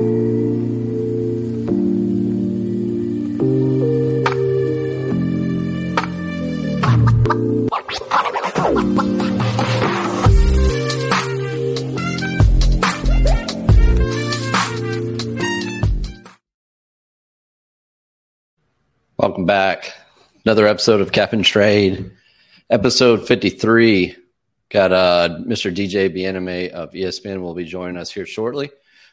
Welcome back. Another episode of Cap and Trade, episode 53. Got uh, Mr. DJ Bien-Aime of ESPN will be joining us here shortly.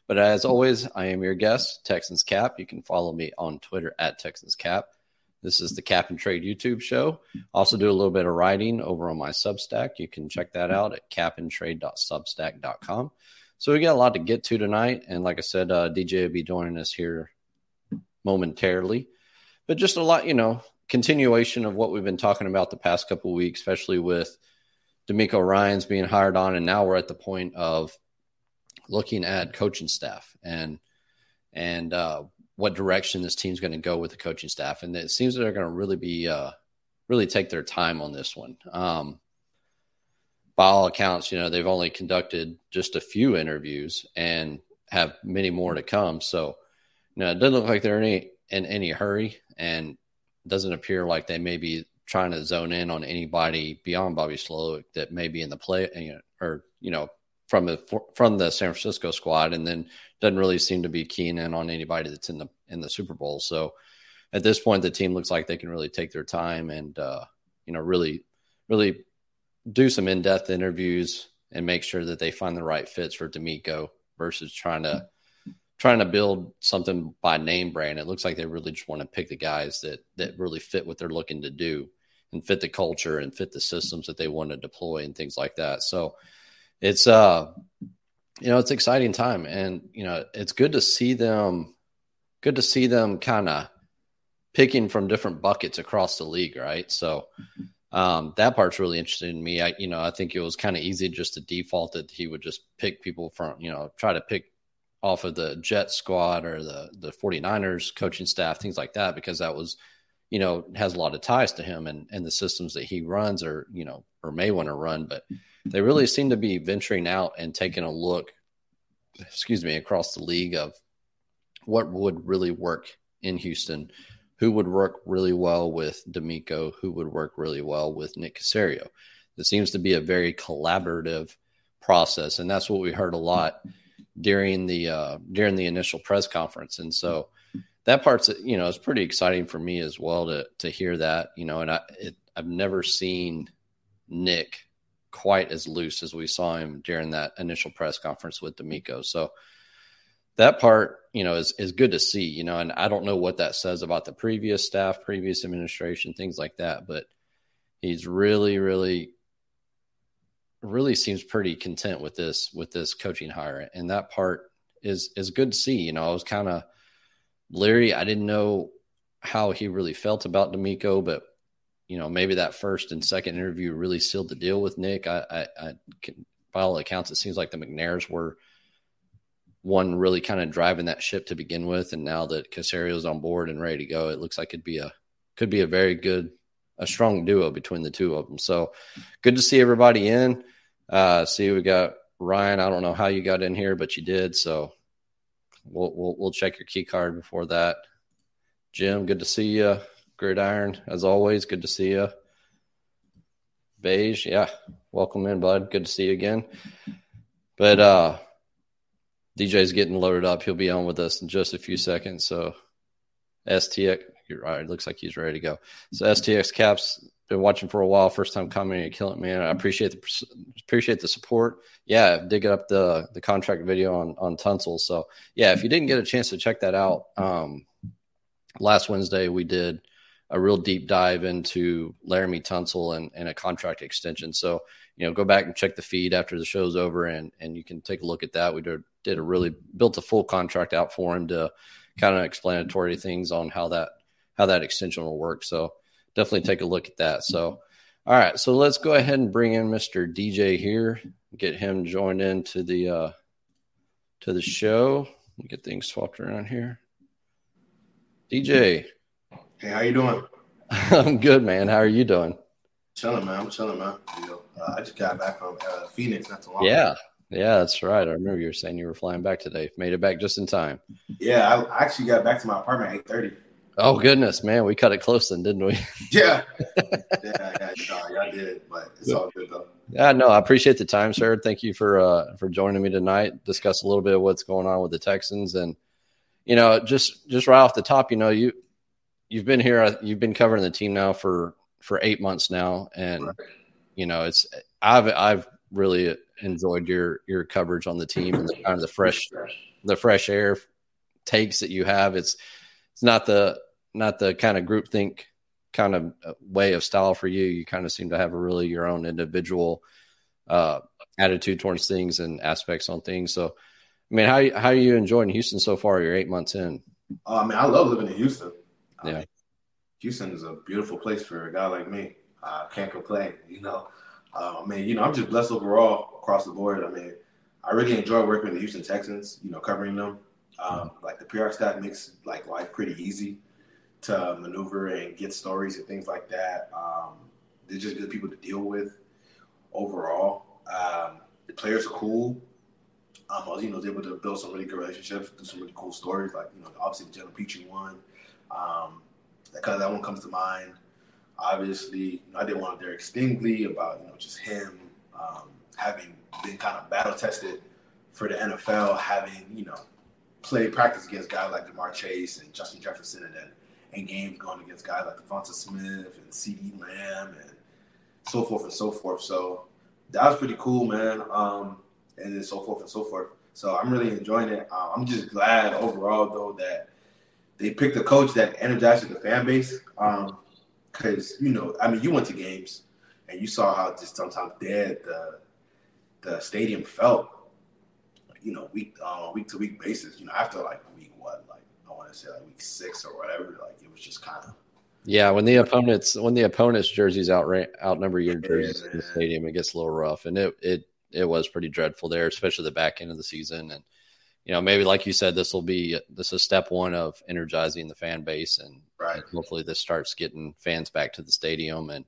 But as always, I am your guest, Texans Cap. You can follow me on Twitter at Texans Cap. This is the Cap and Trade YouTube show. Also do a little bit of writing over on my Substack. You can check that out at capandtrade.substack.com. So we got a lot to get to tonight, and like I said, uh, DJ will be joining us here momentarily but just a lot, you know, continuation of what we've been talking about the past couple weeks, especially with DeMeco Ryans being hired on, and now we're at the point of looking at coaching staff and and uh, what direction this team's going to go with the coaching staff. And it seems that they're going to really be uh, really take their time on this one. Um, by all accounts, you know, they've only conducted just a few interviews and have many more to come. So, you know, it doesn't look like they're any in any hurry and doesn't appear like they may be trying to zone in on anybody beyond Bobby Slowik that may be in the play or you know from the from the San Francisco squad, and then doesn't really seem to be keen in on anybody that's in the in the Super Bowl. So at this point, the team looks like they can really take their time and uh, you know really really do some in depth interviews and make sure that they find the right fits for DeMeco versus trying to trying to build something by name brand. It looks like they really just want to pick the guys that that really fit what they're looking to do and fit the culture and fit the systems that they want to deploy and things like that. So it's uh you know, it's exciting time and you know, it's good to see them good to see them kind of picking from different buckets across the league, right? So um, that part's really interesting to me. I, you know, I think it was kind of easy just to default that he would just pick people from, you know, try to pick off of the Jet squad or the the 49ers coaching staff, things like that, because that was, you know, has a lot of ties to him and and the systems that he runs or you know or may want to run. But they really seem to be venturing out and taking a look, excuse me, across the league of what would really work in Houston, who would work really well with DeMeco, who would work really well with Nick Caserio. It seems to be a very collaborative process, and that's what we heard a lot during the uh, during the initial press conference, and so that part's you know it's pretty exciting for me as well to to hear that you know, and I it, I've never seen Nick quite as loose as we saw him during that initial press conference with DeMeco. So that part, you know, is is good to see, you know, and I don't know what that says about the previous staff, previous administration, things like that, but he's really, really really seems pretty content with this with this coaching hire, and that part is is good to see. You know, I was kind of leery. I didn't know how he really felt about DeMeco, but you know, maybe that first and second interview really sealed the deal with Nick. I, I, I can, by all accounts, it seems like the McNairs were one really kind of driving that ship to begin with, and now that Caserio's on board and ready to go, it looks like it'd be a could be a very good a strong duo between the two of them. So good to see everybody in. Uh, see, we got Ryan. I don't know how you got in here, but you did. So we'll we'll, we'll check your key card before that. Jim, good to see you. Gridiron, as always, good to see you. Beige, yeah, welcome in, bud. Good to see you again. But uh, DJ's getting loaded up. He'll be on with us in just a few seconds. So STX, you're right. It looks like he's ready to go. So STX caps been watching for a while. First time coming and killing man. I appreciate the appreciate the support. Yeah, dig up the the contract video on on Tunsil. So yeah, if you didn't get a chance to check that out, um, last Wednesday we did a real deep dive into Laremy Tunsil and, and a contract extension. So you know, go back and check the feed after the show's over, and and you can take a look at that. We did did a really built a full contract out for him to kind of explanatory things on how that how that extension will work. So definitely take a look at that. So, all right, so let's go ahead and bring in Mr. DJ here, get him joined into the uh, to the show. Get things swapped around here. DJ, hey, how you doing? I'm good, man. How are you doing? Chilling, man. I'm chilling, man. You know, uh, I just got back from uh, Phoenix not too long. Yeah, Yeah, that's right. I remember you were saying you were flying back today. Made it back just in time. Yeah, I actually got back to my apartment at eight thirty. Oh goodness, man, we cut it close then, didn't we? Yeah, yeah, yeah, no, I did, but it's all good though. Yeah, no, I appreciate the time, sir. Thank you for uh, for joining me tonight. Discuss a little bit of what's going on with the Texans, and you know, just just right off the top, you know, you you've been here, you've been covering the team now for for eight months now, and right. you know, it's I've I've really enjoyed your your coverage on the team and the kind of the fresh the fresh air takes that you have. It's it's not the not the kind of group think kind of uh, way of style for you. You kind of seem to have a really your own individual uh, attitude towards things and aspects on things. So, I mean, how how are you enjoying Houston so far? You're eight months in. Uh, I mean, I love living in Houston. Yeah, Houston is a beautiful place for a guy like me. I can't complain. You know, uh, I mean, you know, I'm just blessed overall across the board. I mean, I really enjoy working with the Houston Texans. You know, covering them. Um, like the PR staff makes like life pretty easy to maneuver and get stories and things like that. Um, they're just good people to deal with overall. Um, the players are cool. Um, I was, you know, was able to build some really good relationships, do some really cool stories. Like, you know, obviously the Jalen Pitre one, um, because that one comes to mind. Obviously, you know, I did one with Derek Stingley about, you know, just him um, having been kind of battle tested for the NFL, having, you know, play practice against guys like Ja'Marr Chase and Justin Jefferson and then and games going against guys like Devonta Smith and CeeDee Lamb and so forth and so forth. So that was pretty cool, man. Um, and then so forth and so forth. So I'm really enjoying it. Uh, I'm just glad overall though that they picked a coach that energizes the fan base. Because um, you know, I mean, you went to games and you saw how just sometimes dead the the stadium felt. You know, week uh, week to week basis. You know, after like week what, like I want to say like week six or whatever. Like it was just kind of. Yeah, when the opponents when the opponents' jerseys out outnumber your jerseys yeah, in the stadium, it gets a little rough, and it it it was pretty dreadful there, especially the back end of the season. And you know, maybe like you said, this will be this is step one of energizing the fan base, and, right. and hopefully this starts getting fans back to the stadium and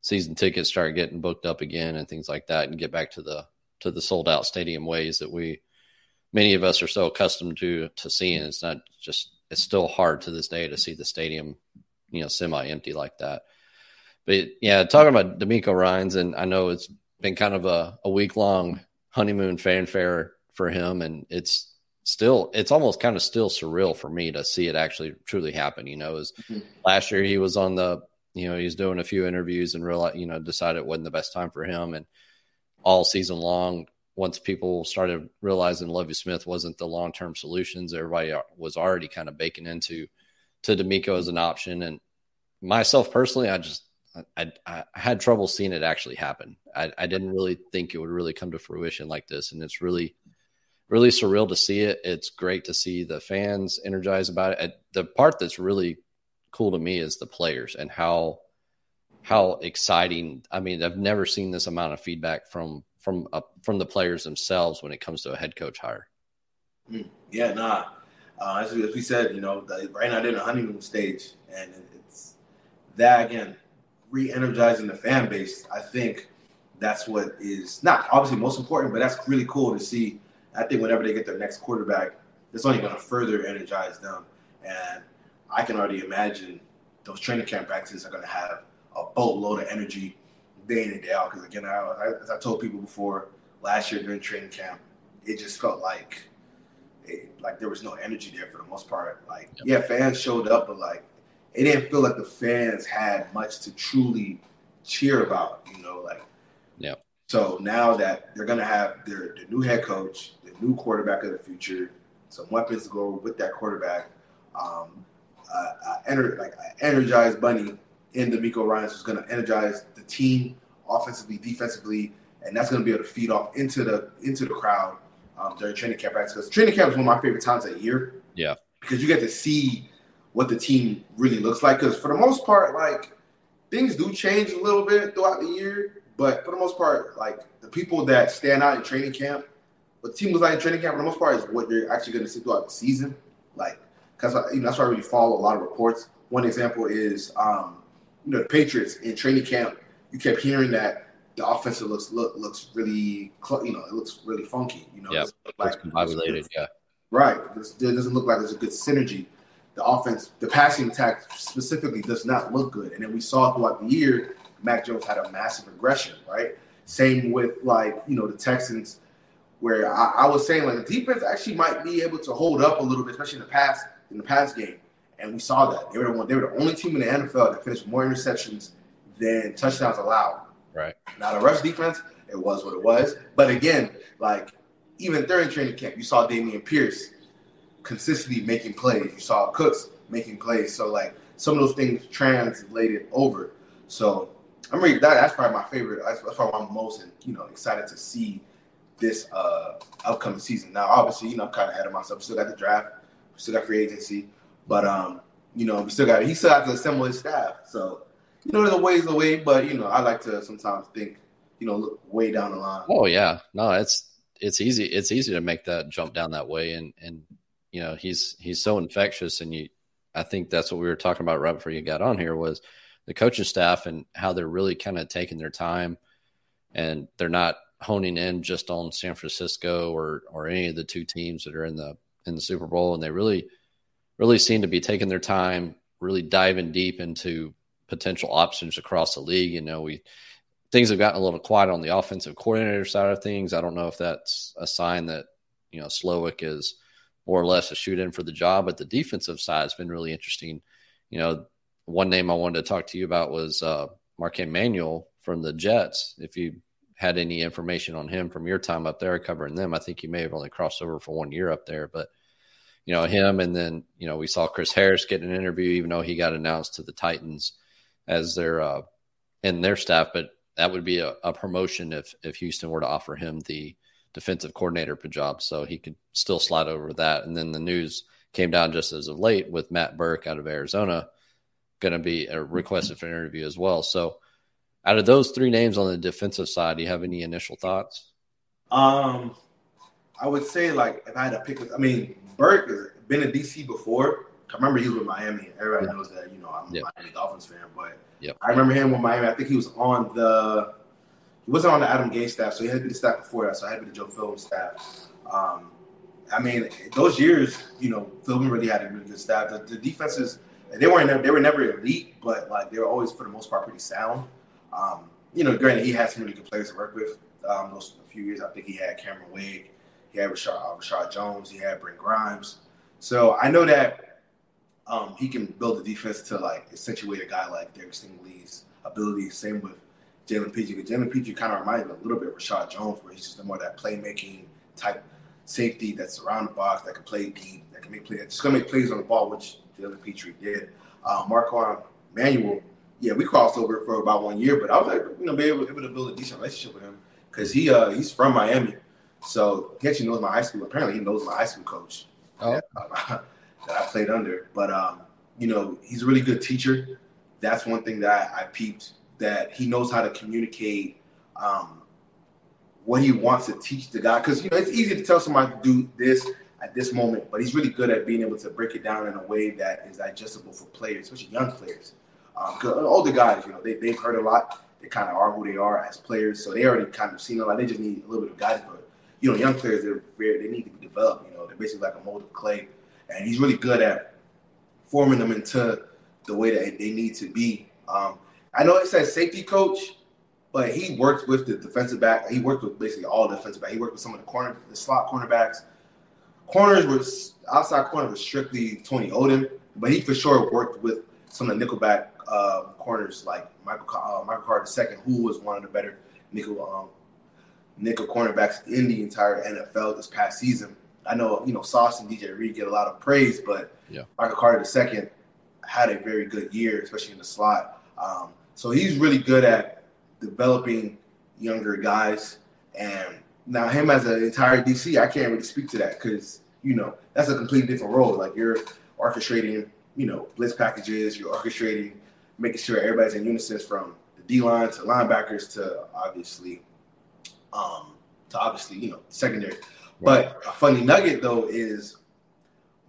season tickets start getting booked up again and things like that, and get back to the to the sold out stadium ways that we many of us are so accustomed to to seeing. It's not just it's still hard to this day to see the stadium, you know, semi empty like that. But yeah, talking about DeMeco Ryans, and I know it's been kind of a, a week long honeymoon fanfare for him, and it's still it's almost kind of still surreal for me to see it actually truly happen. You know, as mm-hmm. last year he was on the you know he's doing a few interviews and realized you know decided it wasn't the best time for him, and all season long once people started realizing Lovie Smith wasn't the long term solutions, everybody was already kind of baking into to DeMeco as an option. And myself personally, I just I, I had trouble seeing it actually happen. I, I didn't really think it would really come to fruition like this, and it's really really surreal to see it. It's great to see the fans energized about it. The part that's really cool to me is the players and how how exciting. I mean, I've never seen this amount of feedback from from uh, from the players themselves when it comes to a head coach hire. Mm, yeah, nah. Uh, as, we, as, we, said, you know, the, right now they're in a honeymoon stage, and it's that again, re-energizing the fan base. I think that's what is not obviously most important, but that's really cool to see. I think whenever they get their next quarterback, it's only going to further energize them, and I can already imagine those training camp practices are going to have a boatload of energy day in and day out. Because again, I, as I told people before, last year during training camp, it just felt like it, like there was no energy there for the most part. Like yeah, fans showed up, but like it didn't feel like the fans had much to truly cheer about. You know, like yeah. So now that they're gonna have their, their new head coach, the new quarterback of the future, some weapons to go with that quarterback. Um, uh, uh, ener- like uh, energized bunny in DeMeco Ryans who's going to energize the team offensively, defensively, and that's going to be able to feed off into the into the crowd um, during training camp Because training camp is one of my favorite times of the year. Yeah, because you get to see what the team really looks like. Because for the most part, like things do change a little bit throughout the year, but for the most part, like the people that stand out in training camp, what the team looks like in training camp for the most part is what you're actually going to see throughout the season. Like, because you know, that's why I really follow a lot of reports. One example is um, you know, the Patriots in training camp, you kept hearing that the offensive looks look looks really you know it looks really funky. You know, yeah, like combobulated. Yeah, right. It doesn't look like there's a good synergy. The offense, the passing attack specifically, does not look good. And then we saw throughout the year, Mac Jones had a massive regression. Right. Same with like you know the Texans, where I, I was saying like the defense actually might be able to hold up a little bit, especially in the past in the past game. And we saw that they were the one, they were the only team in the NFL that finished more interceptions than touchdowns allowed. Right. Now the rush defense, it was what it was. But again, like even during training camp, you saw Dameon Pierce consistently making plays. You saw Cooks making plays. So like some of those things translated over. So I'm really that, that's probably my favorite. That's, that's probably I'm most you know excited to see this uh upcoming season. Now, obviously, you know I'm kind of ahead of myself. We still got the draft, we still got free agency, but um, you know we still got he still has to assemble his staff. So you know, there's a ways away, but you know, I like to sometimes think, you know, look way down the line. Oh yeah, no, it's it's easy. It's easy to make that jump down that way, and and you know, he's he's so infectious, and you, I think that's what we were talking about right before you got on here was the coaching staff and how they're really kind of taking their time, and they're not honing in just on San Francisco or or any of the two teams that are in the in the Super Bowl, and they really really seem to be taking their time, really diving deep into potential options across the league. You know, we things have gotten a little quiet on the offensive coordinator side of things. I don't know if that's a sign that you know Slowik is more or less a shoot in for the job, but the defensive side has been really interesting. You know, one name I wanted to talk to you about was uh, Marquand Manuel from the Jets. If you had any information on him from your time up there covering them, I think you may have only crossed over for one year up there, but you know him, and then you know we saw Chris Harris get an interview, even though he got announced to the Titans as their uh, and their staff, but that would be a, a, promotion if if Houston were to offer him the defensive coordinator job, so he could still slide over that. And then the news came down just as of late with Matt Burke out of Arizona, going to be a requested for an interview as well. So, out of those three names on the defensive side, do you have any initial thoughts? Um, I would say like if I had to pick, I mean Burke has been in DC before. I remember he was with Miami. Everybody knows that, you know, I'm yep. a Miami Dolphins fan, but yep. I remember him with Miami. I think he was on the he wasn't on the Adam Gase staff, so he had to be the staff before that. So I had to be the Joe Philbin staff. Um, I mean, those years, you know, Philbin really had a really good staff. The, the defenses, they weren't they were never elite, but like they were always for the most part pretty sound. Um, you know, granted, he had some really good players to work with. Um, those few years, I think he had Cameron Wake, he had Rashad, uh, Reshad Jones, he had Brent Grimes. So I know that um, he can build the defense to like accentuate a guy like Derek Stingley's ability. Same with Jalen Pitre. Jalen Pitre kind of reminds me a little bit of Reshad Jones, where he's just more that playmaking type safety that's around the box that can play deep, that can make plays, just gonna make plays on the ball, which Jalen Pitre did. Uh, Marquand Manuel, yeah, we crossed over for about one year, but I was like, you know, be able, able to build a decent relationship with him because he uh, he's from Miami, so he actually knows my high school. Apparently, he knows my high school coach. Oh. Yeah, that I played under. But um, you know, he's a really good teacher. That's one thing that I, I peeped that he knows how to communicate um, what he wants to teach the guy. Because you know, it's easy to tell somebody to do this at this moment, but he's really good at being able to break it down in a way that is digestible for players, especially young players. Um, older guys, you know, they, they've heard a lot. They kind of are who they are as players, so they already kind of seen a lot. They just need a little bit of guidance. But you know, young players, they're they need to be developed. You know, they're basically like a mold of clay and he's really good at forming them into the way that they need to be. Um, I know it says safety coach, but he worked with the defensive back. He worked with basically all defensive back. He worked with some of the corner, the slot cornerbacks. Corners was outside corner was strictly Tony Oden, but he for sure worked with some of the nickelback uh, corners like Michael uh, Michael Carter II, who was one of the better nickel um, nickel cornerbacks in the entire NFL this past season. I know you know Sauce and DJ Reed get a lot of praise, but yeah. Michael Carter II had a very good year, especially in the slot. Um, so he's really good at developing younger guys. And now him as an entire DC, I can't really speak to that because you know that's a completely different role. Like you're orchestrating, you know, blitz packages. You're orchestrating, making sure everybody's in unison from the D line to linebackers to obviously, um, to obviously you know secondary. But a funny nugget though is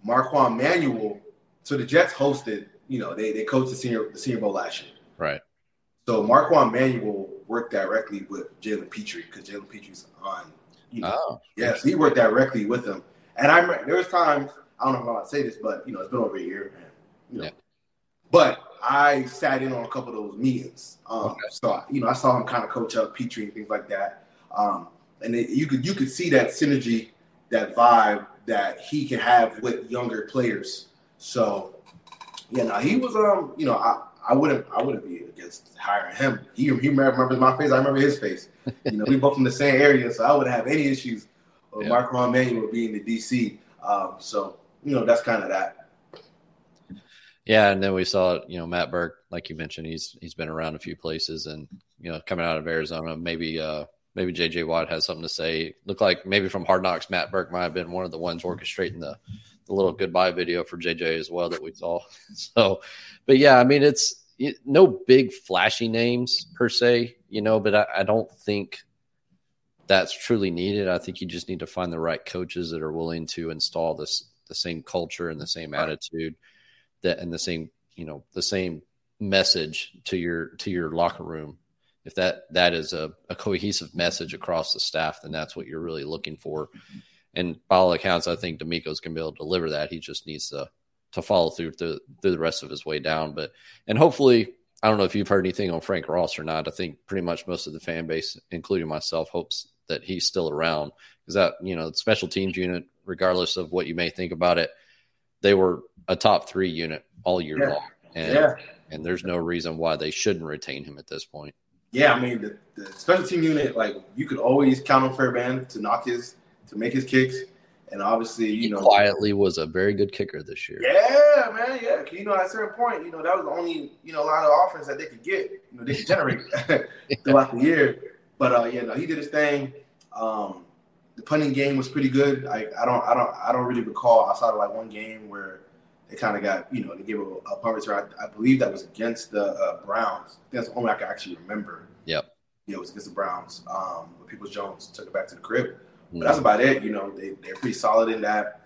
Marquand Manuel. So the Jets hosted, you know, they they coached the senior the Senior Bowl last year. Right. So Marquand Manuel worked directly with Jalen Pitre because Jalen Pitre's on. You know, oh, yes, he worked directly with him. And I there was times I don't know how I say this, but you know, it's been over a year. And, you know, yeah. But I sat in on a couple of those meetings. Um, okay. So you know, I saw him kind of coach up Pitre and things like that. Um, and it, you could you could see that synergy, that vibe that he can have with younger players. So yeah, now he was um, you know, I, I wouldn't I wouldn't be against hiring him. He he remembers my face. I remember his face. You know, we both from the same area, so I wouldn't have any issues with yeah. Marquand Manuel being the DC. Um, so you know, that's kind of that. Yeah, and then we saw, you know, Matt Burke, like you mentioned, he's he's been around a few places, and you know, coming out of Arizona, maybe uh maybe JJ Watt has something to say. Look like maybe from Hard Knocks, Matt Burke might have been one of the ones orchestrating the the little goodbye video for JJ as well that we saw. So, but yeah, I mean, it's no big flashy names per se, you know, but I, I don't think that's truly needed. I think you just need to find the right coaches that are willing to install this the same culture and the same attitude that and the same you know the same message to your to your locker room. If that that is a, a cohesive message across the staff then that's what you're really looking for. And by all accounts i think DeMeco's going to be able to deliver that. He just needs to to follow through through, through the rest of his way down. But and hopefully i don't know if you've heard anything on frank ross or not. I think pretty much most of the fan base including myself hopes that he's still around. Because that you know special teams unit regardless of what you may think about it they were a top three unit all year yeah. long. And, yeah. and there's no reason why they shouldn't retain him at this point. Yeah, I mean the, the special team unit, like you could always count on Fairbairn to knock his to make his kicks. And obviously, you he know, quietly was a very good kicker this year. Yeah, man. Yeah, you know, at a certain point, you know, that was the only you know line of offense that they could get. You know, they could generate throughout the year. But uh, yeah, no, he did his thing. Um, the punting game was pretty good. I, I don't I don't I don't really recall outside of like one game where they kind of got you know they gave a, a punt return. I, I, believe that was against the uh, Browns. that's the only I can actually remember. Yep. Yeah, it was against the Browns. Um, but Peoples Jones took it back to the crib. But that's about it. You know, they they're pretty solid in that.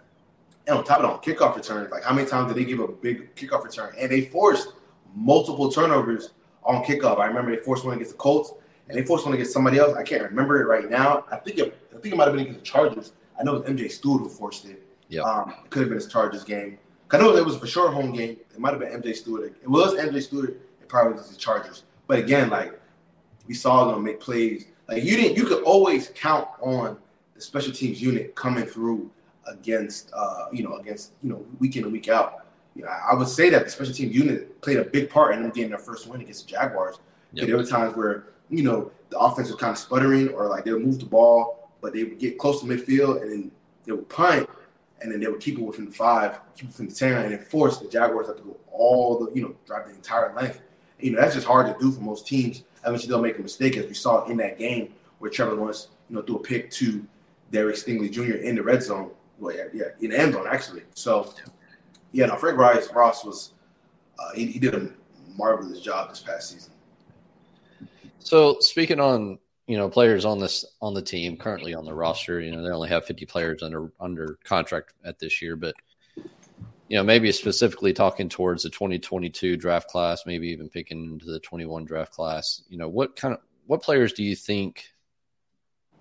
And on top of it, on kickoff returns, like how many times did they give a big kickoff return? And they forced multiple turnovers on kickoff. I remember they forced one against the Colts, and they forced one against somebody else. I can't remember it right now. I think it, I think it might have been against the Chargers. I know it was MJ Stewart who forced it. Yeah, um, it could have been his Chargers game. I know it was for sure home game. It might have been MJ Stewart. It was MJ Stewart. It probably was the Chargers. But again, like we saw them make plays. Like you didn't. You could always count on the special teams unit coming through against, uh, you know, against you know week in and week out. You know, I would say that the special teams unit played a big part in them getting their first win against the Jaguars. Yep. There were times where you know the offense was kind of sputtering, or like they would move the ball, but they would get close to midfield and then they would punt, and then they would keep it within the five, keep it within the ten, and then force the Jaguars have to go all the you know drive the entire length. You know that's just hard to do for most teams. Eventually they'll make a mistake, as we saw in that game where Trevor Lawrence you know threw a pick to Derek Stingley Jr. in the red zone. Well, yeah, yeah in the end zone actually. So yeah, no, Frank Rice Ross was uh, he, he did a marvelous job this past season. So speaking on you know players on this on the team currently on the roster, you know they only have 50 players under under contract at this year, but you know maybe specifically talking towards the 2022 draft class, maybe even picking into the 21 draft class. You know what kind of what players do you think?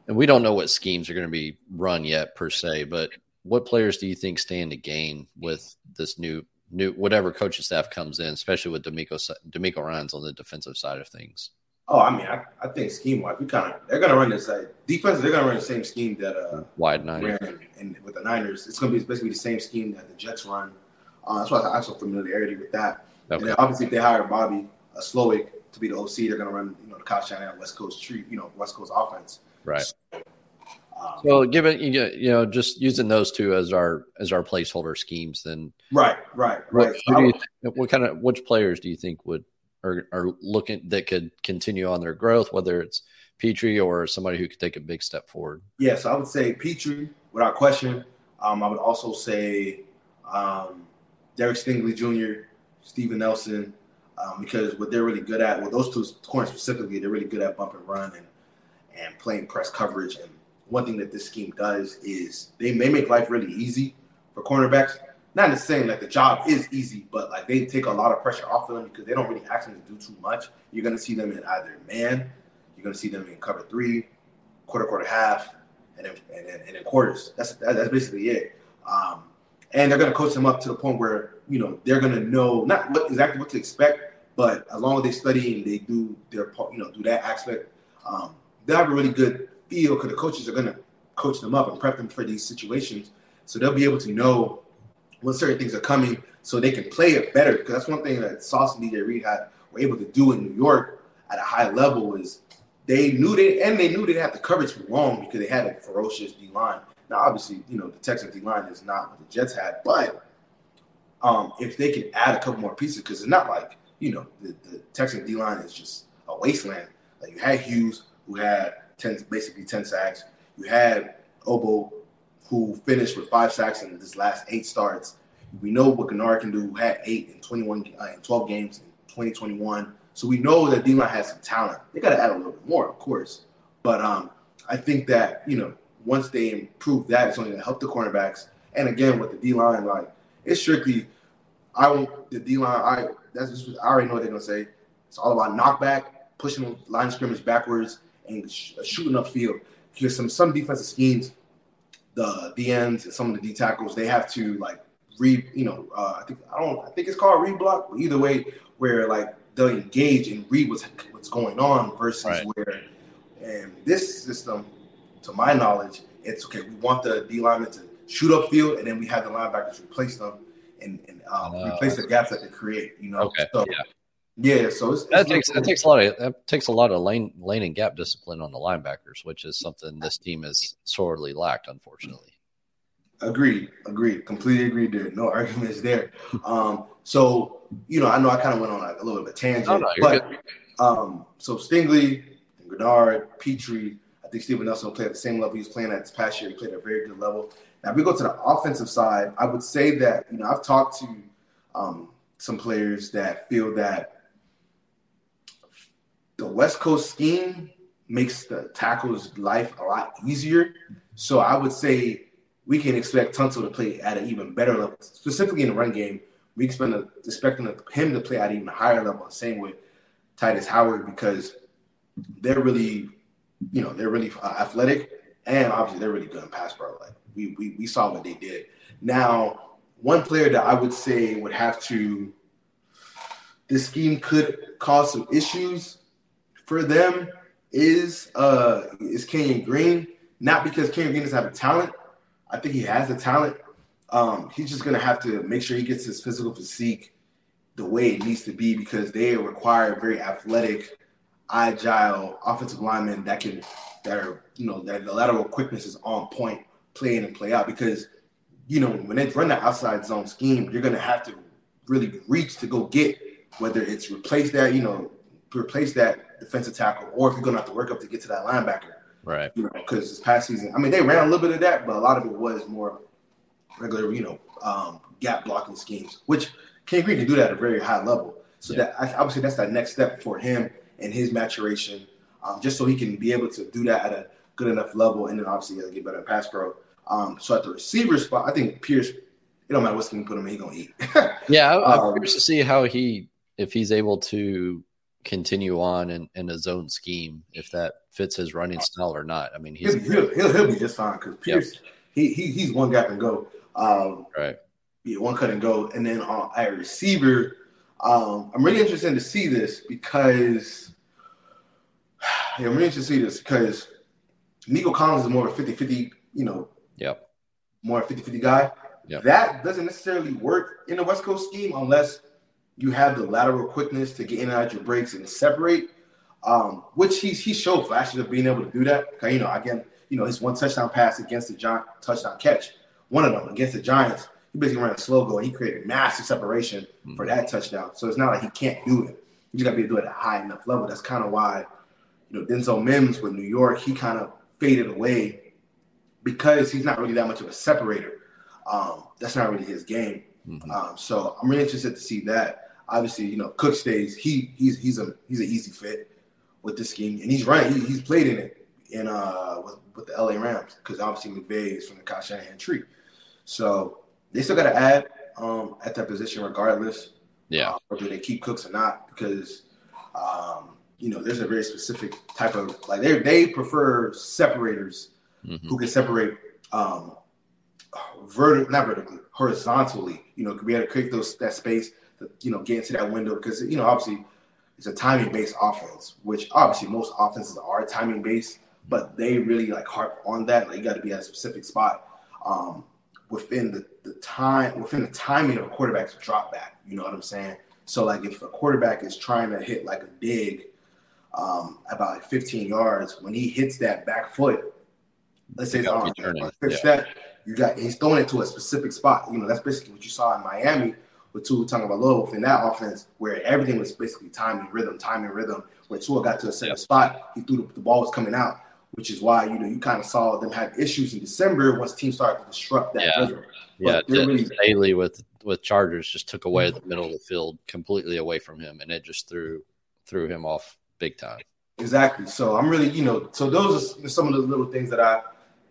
And we don't know what schemes are going to be run yet per se, but what players do you think stand to gain with this new new whatever coaching staff comes in, especially with DeMeco DeMeco Ryans on the defensive side of things? Oh, I mean, I, I think scheme wise, we kind of they're gonna run this like defense. They're gonna run the same scheme that uh wide nine and with the Niners, it's gonna be basically the same scheme that the Jets run. Uh, that's why I have some familiarity with that. Okay. And obviously, if they hire Bobby uh, Slowik to be the OC, they're gonna run you know the Kyle Shanahan West Coast treat you know West Coast offense. Right. So, um, so given you know just using those two as our as our placeholder schemes, then right, right, right. What, so you, what kind of which players do you think would are, are looking that could continue on their growth, whether it's Pitre or somebody who could take a big step forward? Yes, I would say Pitre without question. Um, I would also say um, Derek Stingley Jr., Steven Nelson, um, because what they're really good at, well, those two corners specifically, they're really good at bump and run and and playing press coverage. And one thing that this scheme does is they may make life really easy for cornerbacks not necessarily like the job is easy, but like they take a lot of pressure off of them because they don't really ask them to do too much. You're gonna see them in either man, you're gonna see them in cover three, quarter, quarter, half, and then and then, and then quarters. That's that, that's basically it. Um, and they're gonna coach them up to the point where you know they're gonna know not what exactly what to expect, but as long as they study and they do their part, you know, do that aspect, um, they have a really good feel because the coaches are gonna coach them up and prep them for these situations, so they'll be able to know when certain things are coming, so they can play it better. Because that's one thing that Sauce and DJ Reed had were able to do in New York at a high level is they knew they and they knew they had the coverage wrong because they had a ferocious D line. Now, obviously, you know the Texans D line is not what the Jets had, but um, if they can add a couple more pieces, because it's not like you know the, the Texan D line is just a wasteland. Like you had Hughes, who had ten, basically ten sacks. You had Ogbo, who finished with five sacks in his last eight starts. We know what Greenard can do, had eight in 21 uh, in 12 games in 2021. So we know that D line has some talent. They got to add a little bit more, of course. But um, I think that you know once they improve that, it's only going to help the cornerbacks. And again, with the D line, like it's strictly, I want the D line. I that's just, I already know what they're going to say. It's all about knockback, pushing line scrimmage backwards, and sh- shooting upfield. Because some some defensive schemes the D ends and some of the D tackles, they have to like read, you know, uh, I think I don't I think it's called reblock, but either way, where like they'll engage and read what's what's going on versus right. where and this system, to my knowledge, it's okay. We want the D linemen to shoot up field, and then we have the linebackers replace them and, and um, uh, replace the gaps that they create. You know, okay, so, yeah. Yeah, so it's, that takes that takes a lot of that takes a lot of lane lane and gap discipline on the linebackers, which is something this team has sorely lacked, unfortunately. Agreed, agreed, completely agreed. There, no arguments there. Um, so you know, I know I kind of went on like a little bit of a tangent, oh, no, but um, so Stingley, Greenard, Pitre. I think Steven Nelson played at the same level he was playing at this past year. He played at a very good level. Now, if we go to the offensive side, I would say that you know I've talked to um, some players that feel that the West Coast scheme makes the tackle's life a lot easier. So I would say we can expect Tunsil to play at an even better level, specifically in the run game. We expect expecting him to play at an even higher level. Same with Tytus Howard because they're really, you know, they're really uh, athletic and obviously they're really good in pass pro. Like we, we we saw what they did. Now, one player that I would say would have to this scheme could cause some issues for them is uh is Kenyon Green. Not because Kenyon Green doesn't have a talent. I think he has the talent. Um, he's just gonna have to make sure he gets his physical physique the way it needs to be because they require very athletic, agile offensive linemen that can that are you know that the lateral quickness is on point, play in and play out. Because you know when they run the outside zone scheme, you're gonna have to really reach to go get whether it's replace that you know replace that defensive tackle, or if you're gonna have to work up to get to that linebacker. Right. You know, because this past season, I mean, they ran a little bit of that, but a lot of it was more regular, you know, um, gap blocking schemes, which Ken Green can do that at a very high level. So yeah. that obviously that's that next step for him and his maturation, um, just so he can be able to do that at a good enough level, and then obviously he'll get better at pass pro. Um, so at the receiver spot, I think Pierce. It don't matter what scheme you put him in, he gonna eat. yeah, I'm um, curious to see how he if he's able to continue on in, in a zone scheme if that fits his running style or not. I mean, he's he'll, he'll, he'll be just fine because Pierce yep. he, he he's one gap and go. Um, right. Yeah, one cut and go, and then on a receiver, um, I'm really interested to see this because yeah, I'm really interested to see this because Nico Collins is more of a 50-50, you know, yep. more 50-50 guy. Yep. That doesn't necessarily work in the West Coast scheme unless you have the lateral quickness to get in and out your breaks and separate, um, which he's he showed flashes of being able to do that. You know, again, you know his one touchdown pass against the Giant touchdown catch, one of them against the Giants, he basically ran a slow go and he created massive separation mm-hmm. for that touchdown. So it's not like he can't do it. You got to be able to do it at a high enough level. That's kind of why, you know, Denzel Mims with New York, he kind of faded away because he's not really that much of a separator. Um, that's not really his game. Mm-hmm. Um, so I'm really interested to see that obviously, you know, Cook stays. He he's he's a he's an easy fit with this scheme, and he's right. He, he's played in it in uh with, with the LA Rams because obviously McVay is from the Kyle Shanahan tree. So they still got to add. um, at that position regardless. Yeah. Uh, whether they keep Cooks or not, because um, you know there's a very specific type of like they they prefer separators mm-hmm. who can separate um, vertically, not vertically, horizontally. You know, be able to create those that space you know get into that window because you know obviously it's a timing based offense, which obviously most offenses are timing based, but they really like harp on that. Like you got to be at a specific spot. Um, within the, the time within the timing of a quarterback's drop back. You know what I'm saying? So like if a quarterback is trying to hit like a dig um, about 15 yards, when he hits that back foot, let's say it's on yeah. that, you got he's throwing it to a specific spot. You know, that's basically what you saw in Miami with Tua Tagovailoa within that offense, where everything was basically timing and rhythm, timing and rhythm. Where Tua got to a certain spot, he threw the, the ball was coming out which is why you know you kind of saw them have issues in December once teams started to disrupt that yeah. rhythm. yeah, really, Haley with with Chargers just took away the mm-hmm. middle of the field completely away from him, and it just threw threw him off big time. Exactly. So I'm really, you know, so those are some of the little things that I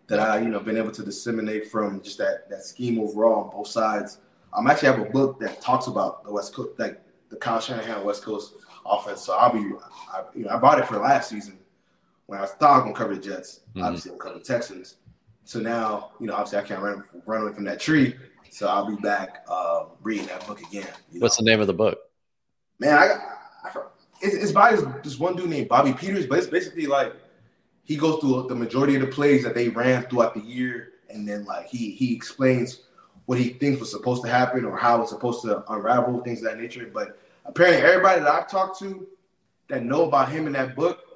that I, you know, been able to disseminate from just that that scheme overall on both sides. I'm actually have a book that talks about the West Coast, like the Kyle Shanahan West Coast offense. So I'll be, I, you know, I bought it for last season when I was thought I was gonna cover the Jets, mm-hmm. obviously I'm covering the Texans. So now, you know, obviously I can't run run away from that tree. So I'll be back uh, reading that book again. What's know? the name of the book? Man, I, I it's, it's by this, this one dude named Bobby Peters, but it's basically like he goes through the majority of the plays that they ran throughout the year, and then like he he explains what he thinks was supposed to happen or how it's supposed to unravel things of that nature. But apparently, everybody that I've talked to that know about him in that book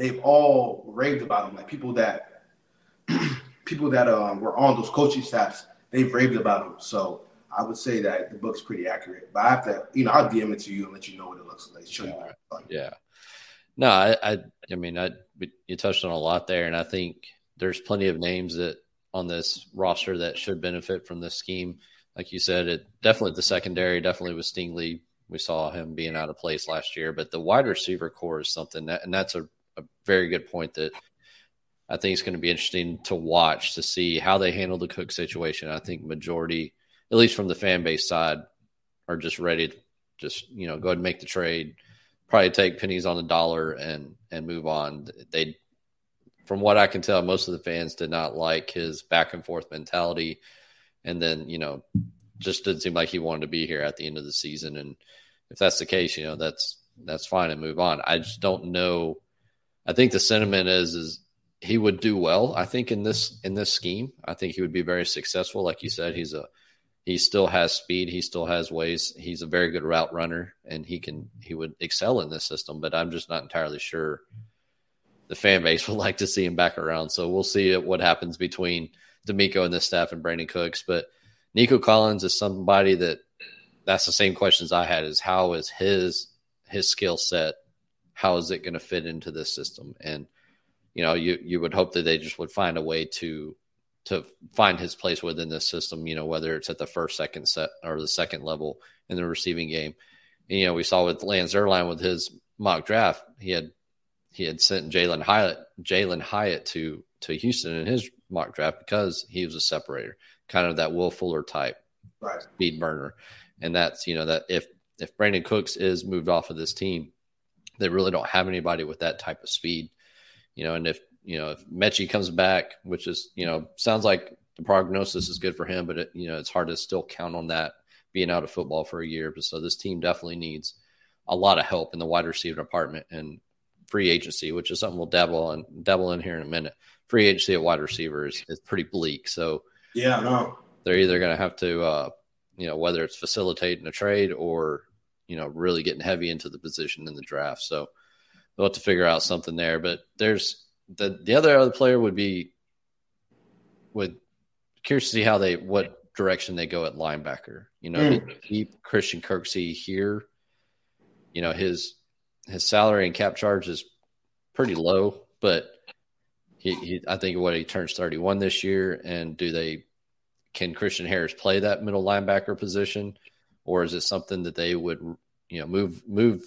they've all raved about him. Like people that people that um, were on those coaching staffs, they've raved about him. So I would say that the book's pretty accurate. But I have to, you know, I'll DM it to you and let you know what it looks like. Show you. Yeah. No, I, I, I mean, I, you touched on a lot there, and I think there's plenty of names that on this roster that should benefit from this scheme. Like you said, it definitely the secondary, definitely with Stingley. We saw him being out of place last year, but the wide receiver core is something that, and that's a a very good point that I think it's going to be interesting to watch to see how they handle the Cook situation. I think majority, at least from the fan base side, are just ready to just you know go ahead and make the trade, probably take pennies on the dollar and and move on. They, from what I can tell, most of the fans did not like his back and forth mentality, and then you know just didn't seem like he wanted to be here at the end of the season. And if that's the case, you know that's that's fine and move on. I just don't know I think the sentiment is is he would do well. I think in this in this scheme, I think he would be very successful. Like you said, he's a he still has speed. He still has ways. He's a very good route runner, and he can he would excel in this system. But I'm just not entirely sure the fan base would like to see him back around. So we'll see what happens between DeMeco and the staff and Brandin Cooks. But Nico Collins is somebody that that's the same questions I had: is how is his his skill set how is it going to fit into this system? And you know, you you would hope that they just would find a way to to find his place within this system. You know, whether it's at the first, second set or the second level in the receiving game. And, you know, we saw with Lance Zierlein with his mock draft, he had he had sent Jalin Hyatt Jalin Hyatt to to Houston in his mock draft because he was a separator, kind of that Will Fuller type right. speed burner. And that's you know that if if Brandin Cooks is moved off of this team, they really don't have anybody with that type of speed. You know, and if you know if Metchie comes back, which is you know sounds like the prognosis is good for him, but it, you know it's hard to still count on that being out of football for a year. But So this team definitely needs a lot of help in the wide receiver department and free agency, which is something we'll dabble on dabble in here in a minute. Free agency at wide receivers is pretty bleak. So yeah, no, they're either going to have to, uh, you know, whether it's facilitating a trade or you know, really getting heavy into the position in the draft. So they'll have to figure out something there. But there's the the other other player would be would curious to see how they what direction they go at linebacker. You know, mm. keep Christian Kirksey here. You know, his his salary and cap charge is pretty low, but he, he I think what he turns 31 this year and do they can Christian Harris play that middle linebacker position? or is it something that they would you know move move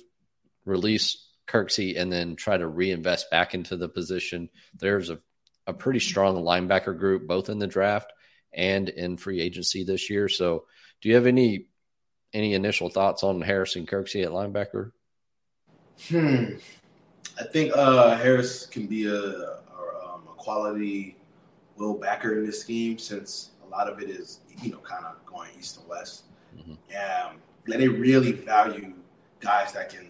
release Kirksey and then try to reinvest back into the position? There's a a pretty strong linebacker group both in the draft and in free agency this year. So, do you have any any initial thoughts on Harrison Kirksey at linebacker? Hmm. I think uh, Harris can be a, a, um, a quality will backer in this scheme since a lot of it is you know kind of going east and west. Mm-hmm. Um, and they really value guys that can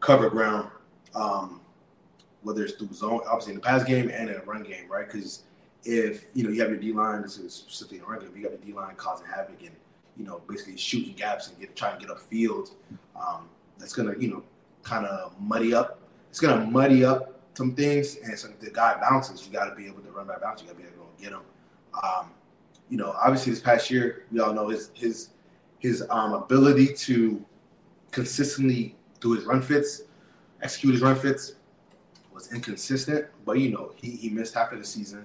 cover ground, um, whether it's through zone, obviously in the pass game and in the run game, right? Because if you know you have your D line, this is specifically in run game, if you got your D line causing havoc and you know basically shooting gaps and get trying to get upfield. Um, that's gonna you know kind of muddy up. It's gonna muddy up some things, and so if the guy bounces, you got to be able to run back bounce. You got to be able to get him. Um, you know, obviously this past year, we all know his his his um, ability to consistently do his run fits, execute his run fits, was inconsistent. But you know, he he missed half of the season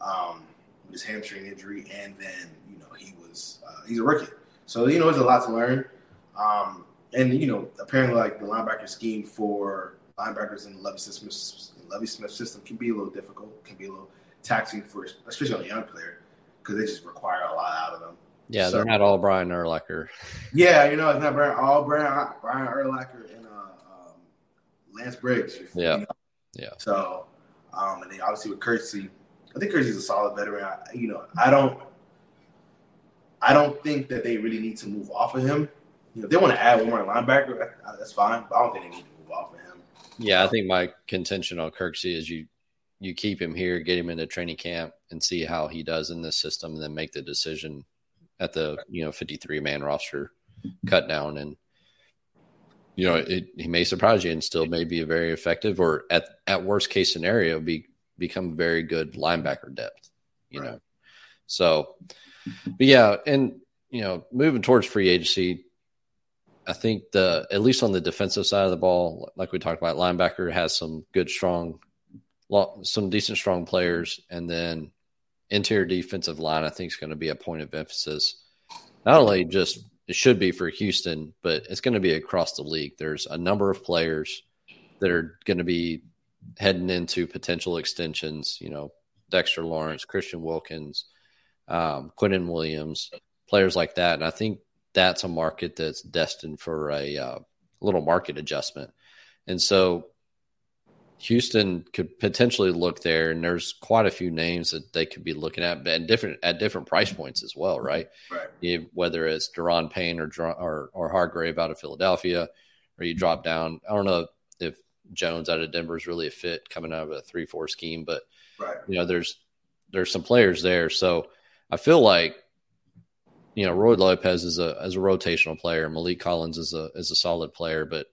um, with his hamstring injury, and then you know he was uh, he's a rookie, so you know there's a lot to learn. Um, and you know, apparently, like the linebacker scheme for linebackers in the Lovie Smith, Lovie Smith system can be a little difficult, can be a little taxing for, especially on a young player, because they just require a lot out of them. Yeah, so, they're not all Brian Urlacher. Yeah, you know, it's not Brian, all Brian, Brian Urlacher and uh, um, Lance Briggs. Yeah, know? yeah. So, um, and then obviously with Kirksey, I think Kirksey's a solid veteran. I, you know, I don't, I don't think that they really need to move off of him. You know, if they want to add one more linebacker, uh, that's fine. But I don't think they need to move off of him. Yeah, I think my contention on Kirksey is you you keep him here, get him into training camp, and see how he does in this system, and then make the decision at the you know 53 man roster cut down and you know it, he may surprise you and still may be very effective or at at worst case scenario be become very good linebacker depth you right. know so but yeah and you know moving towards free agency I think the at least on the defensive side of the ball, like we talked about, linebacker has some good, strong, some decent, strong players, and then interior defensive line. I think is going to be a point of emphasis. Not only just it should be for Houston, but it's going to be across the league. There's a number of players that are going to be heading into potential extensions. You know, Dexter Lawrence, Christian Wilkins, um, Quinnen Williams, players like that, and I think that's a market that's destined for a uh, little market adjustment. And so Houston could potentially look there, and there's quite a few names that they could be looking at, and different at different price points as well, right? Right. You, whether it's Daron Payne or, or or Hargrave out of Philadelphia, or you drop down. I don't know if Jones out of Denver is really a fit coming out of a three four scheme, but right. you know there's there's some players there, so I feel like you know, Roy Lopez is a as a rotational player. Maliek Collins is a is a solid player, but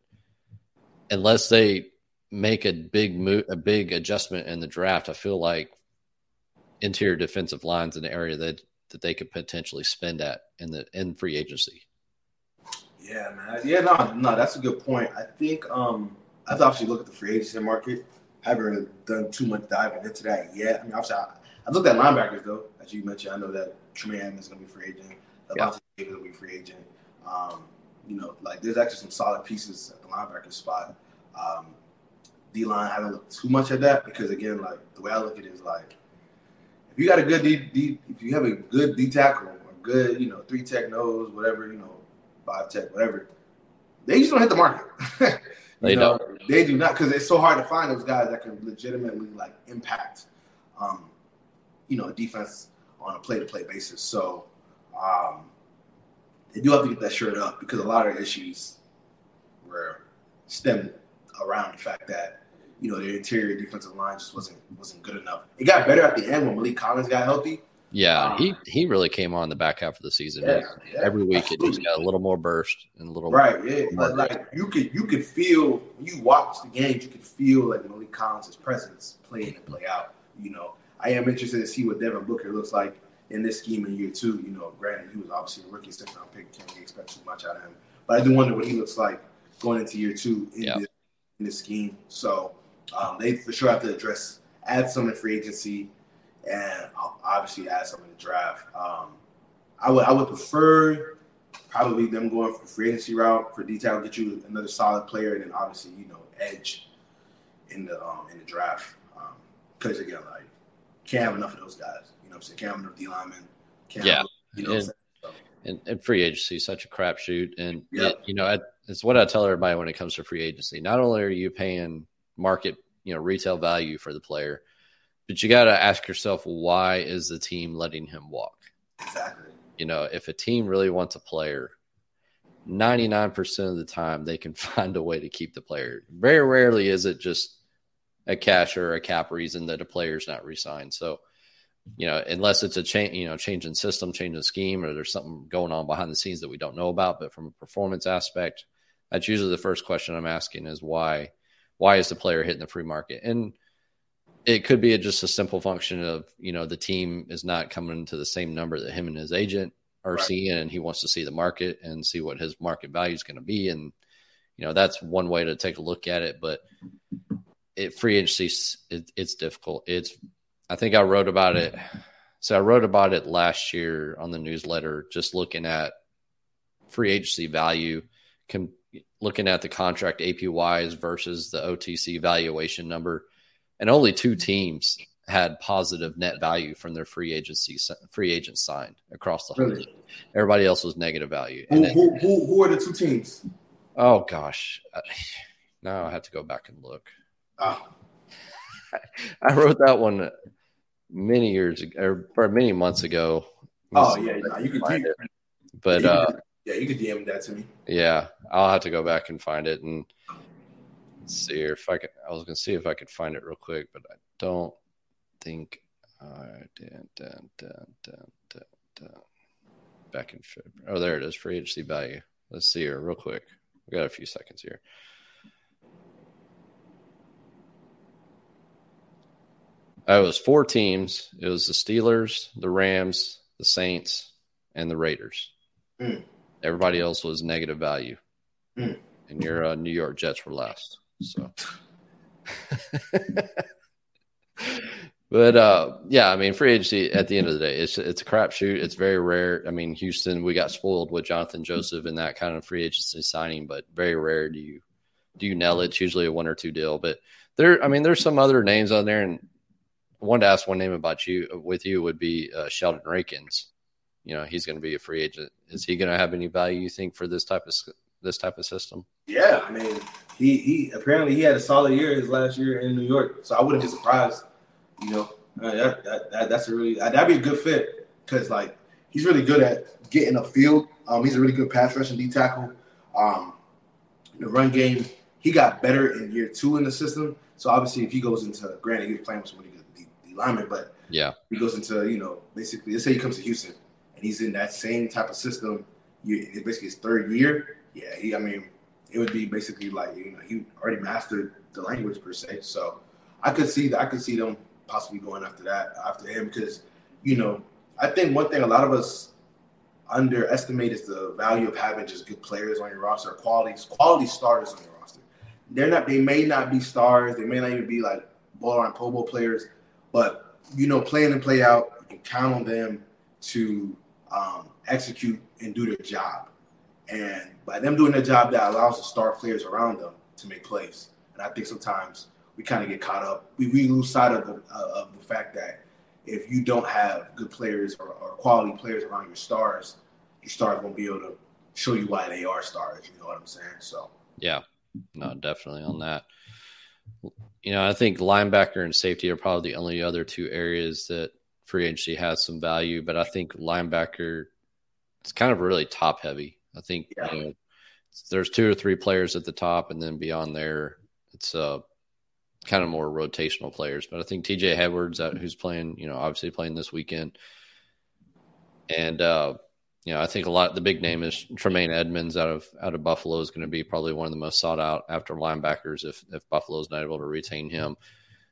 unless they make a big move, a big adjustment in the draft, I feel like interior defensive lines an area that that they could potentially spend at in the in free agency. Yeah, man. Yeah, no, no, that's a good point. I think um I thought obviously look at the free agency market. I haven't done too much diving into that yet. I mean, obviously, I, I looked at linebackers though, as you mentioned. I know that Tremaine is going to be free agent. Lavonte yeah. David will be free agent. Um, you know, like there's actually some solid pieces at the linebacker spot. Um, D line haven't looked too much at that because again, like the way I look at it is like if you got a good D, D if you have a good D tackle or good, you know, three tech nose, whatever, you know, five tech, whatever, they just don't hit the market. they know, don't. They do not because it's so hard to find those guys that can legitimately like impact, um, you know, defense on a play to play basis. So um, they do have to get that shirt up because a lot of issues were stemmed around the fact that you know their interior defensive line just wasn't wasn't good enough. It got better at the end when Maliek Collins got healthy. Yeah, um, he he really came on the back half of the season. Yeah, yeah, Every week it just got a little more burst and a little right. Yeah, but like you could you could feel when you watch the games, you could feel like Maliek Collins' presence playing and play out. You know, I am interested to see what Devin Booker looks like in this scheme in year two. You know, granted, he was obviously a rookie second round pick. Can't expect too much out of him. But I do wonder what he looks like going into year two in, this, in this scheme. So um, they for sure have to address, add some in free agency, and obviously add some in the draft. Um, I would I would prefer probably them going for free agency route for detail, get you another solid player, and then obviously you know edge in the um, in the draft. Because um, again, like can't have enough of those guys. You know what I'm saying? Can't D linemen. Can't yeah, you know. And, and, and, free agency is such a crapshoot, and yep. it, you know I, it's what I tell everybody when it comes to free agency. Not only are you paying market, you know, retail value for the player, but you got to ask yourself why is the team letting him walk? Exactly. You know, if a team really wants a player, 99% of the time they can find a way to keep the player. Very rarely is it just a cash or a cap reason that a player's not re-signed. So, you know, unless it's a change, you know, change in system, change in scheme, or there's something going on behind the scenes that we don't know about. But from a performance aspect, that's usually the first question I'm asking is why, why is the player hitting the free market? And it could be just a simple function of, you know, the team is not coming to the same number that him and his agent are right. seeing, and he wants to see the market and see what his market value is going to be. And, you know, that's one way to take a look at it. But it, free agency, it, it's difficult. It's, I think I wrote about it. So I wrote about it last year on the newsletter, just looking at free agency value, com- looking at the contract APYs versus the OTC valuation number. And only two teams had positive net value from their free agency free agents signed across the whole really? league. Everybody else was negative value. Who, then, who, who, who, are the two teams? Oh gosh, now I have to go back and look. Oh. I wrote that one many years ago, or many months ago. Oh yeah, no, you could find it. But yeah, uh, yeah, you could DM that to me. Yeah, I'll have to go back and find it and see if I can. I was gonna see if I could find it real quick, but I don't think I did. Dun, dun, dun, Back in February. Oh, there it is. Free agency value. Let's see here real quick. We got a few seconds here. Oh, it was four teams. It was the Steelers, the Rams, the Saints, and the Raiders. Mm. Everybody else was negative value, mm. and your uh, New York Jets were last. So. But uh, yeah, I mean, free agency at the end of the day, it's it's a crapshoot. It's very rare. I mean, Houston, we got spoiled with Jonathan Joseph and that kind of free agency signing, but very rare do you do you nail it. It's usually a one or two deal. But there, I mean, there's some other names on there, and I wanted to ask one name about you with you would be uh, Sheldon Rankins. You know, he's going to be a free agent. Is he going to have any value? You think for this type of this type of system? Yeah, I mean, he he apparently he had a solid year his last year in New York, so I wouldn't be surprised you know, uh, that, that, that, that's a really that'd be a good fit because like he's really good at getting upfield. Um, he's a really good pass rush and D tackle. Um, the run game, he got better in year two in the system. So obviously, if he goes into, granted, he was playing with somebody good Lineman, but yeah, he goes into you know basically let's say he comes to Houston and he's in that same type of system. You, basically his third year. Yeah, he. I mean, it would be basically like you know he already mastered the language per se. So I could see that. I could see them possibly going after that after him because you know I think one thing a lot of us underestimate is the value of having just good players on your roster, quality quality starters on your roster. They're not they may not be stars, they may not even be like borderline Pro Bowl players, but you know, playing and play out, you can count on them to um, execute and do their job. And by them doing their job, that allows the star players around them to make plays. And I think sometimes we kind of get caught up. We, we lose sight of the, uh, of the fact that if you don't have good players or, or, quality players around your stars, your stars won't be able to show you why they are stars. You know what I'm saying? So yeah, no, definitely on that. You know, I think linebacker and safety are probably the only other two areas that free agency has some value, but I think linebacker it's kind of really top heavy. I think yeah. you know, there's two or three players at the top, and then beyond there, it's uh kind of more rotational players. But I think TJ Edwards, uh, who's playing, you know, obviously playing this weekend, and uh, you know, I think a lot. The big name is Tremaine Edmunds out of out of Buffalo is going to be probably one of the most sought out after linebackers if if Buffalo's not able to retain him.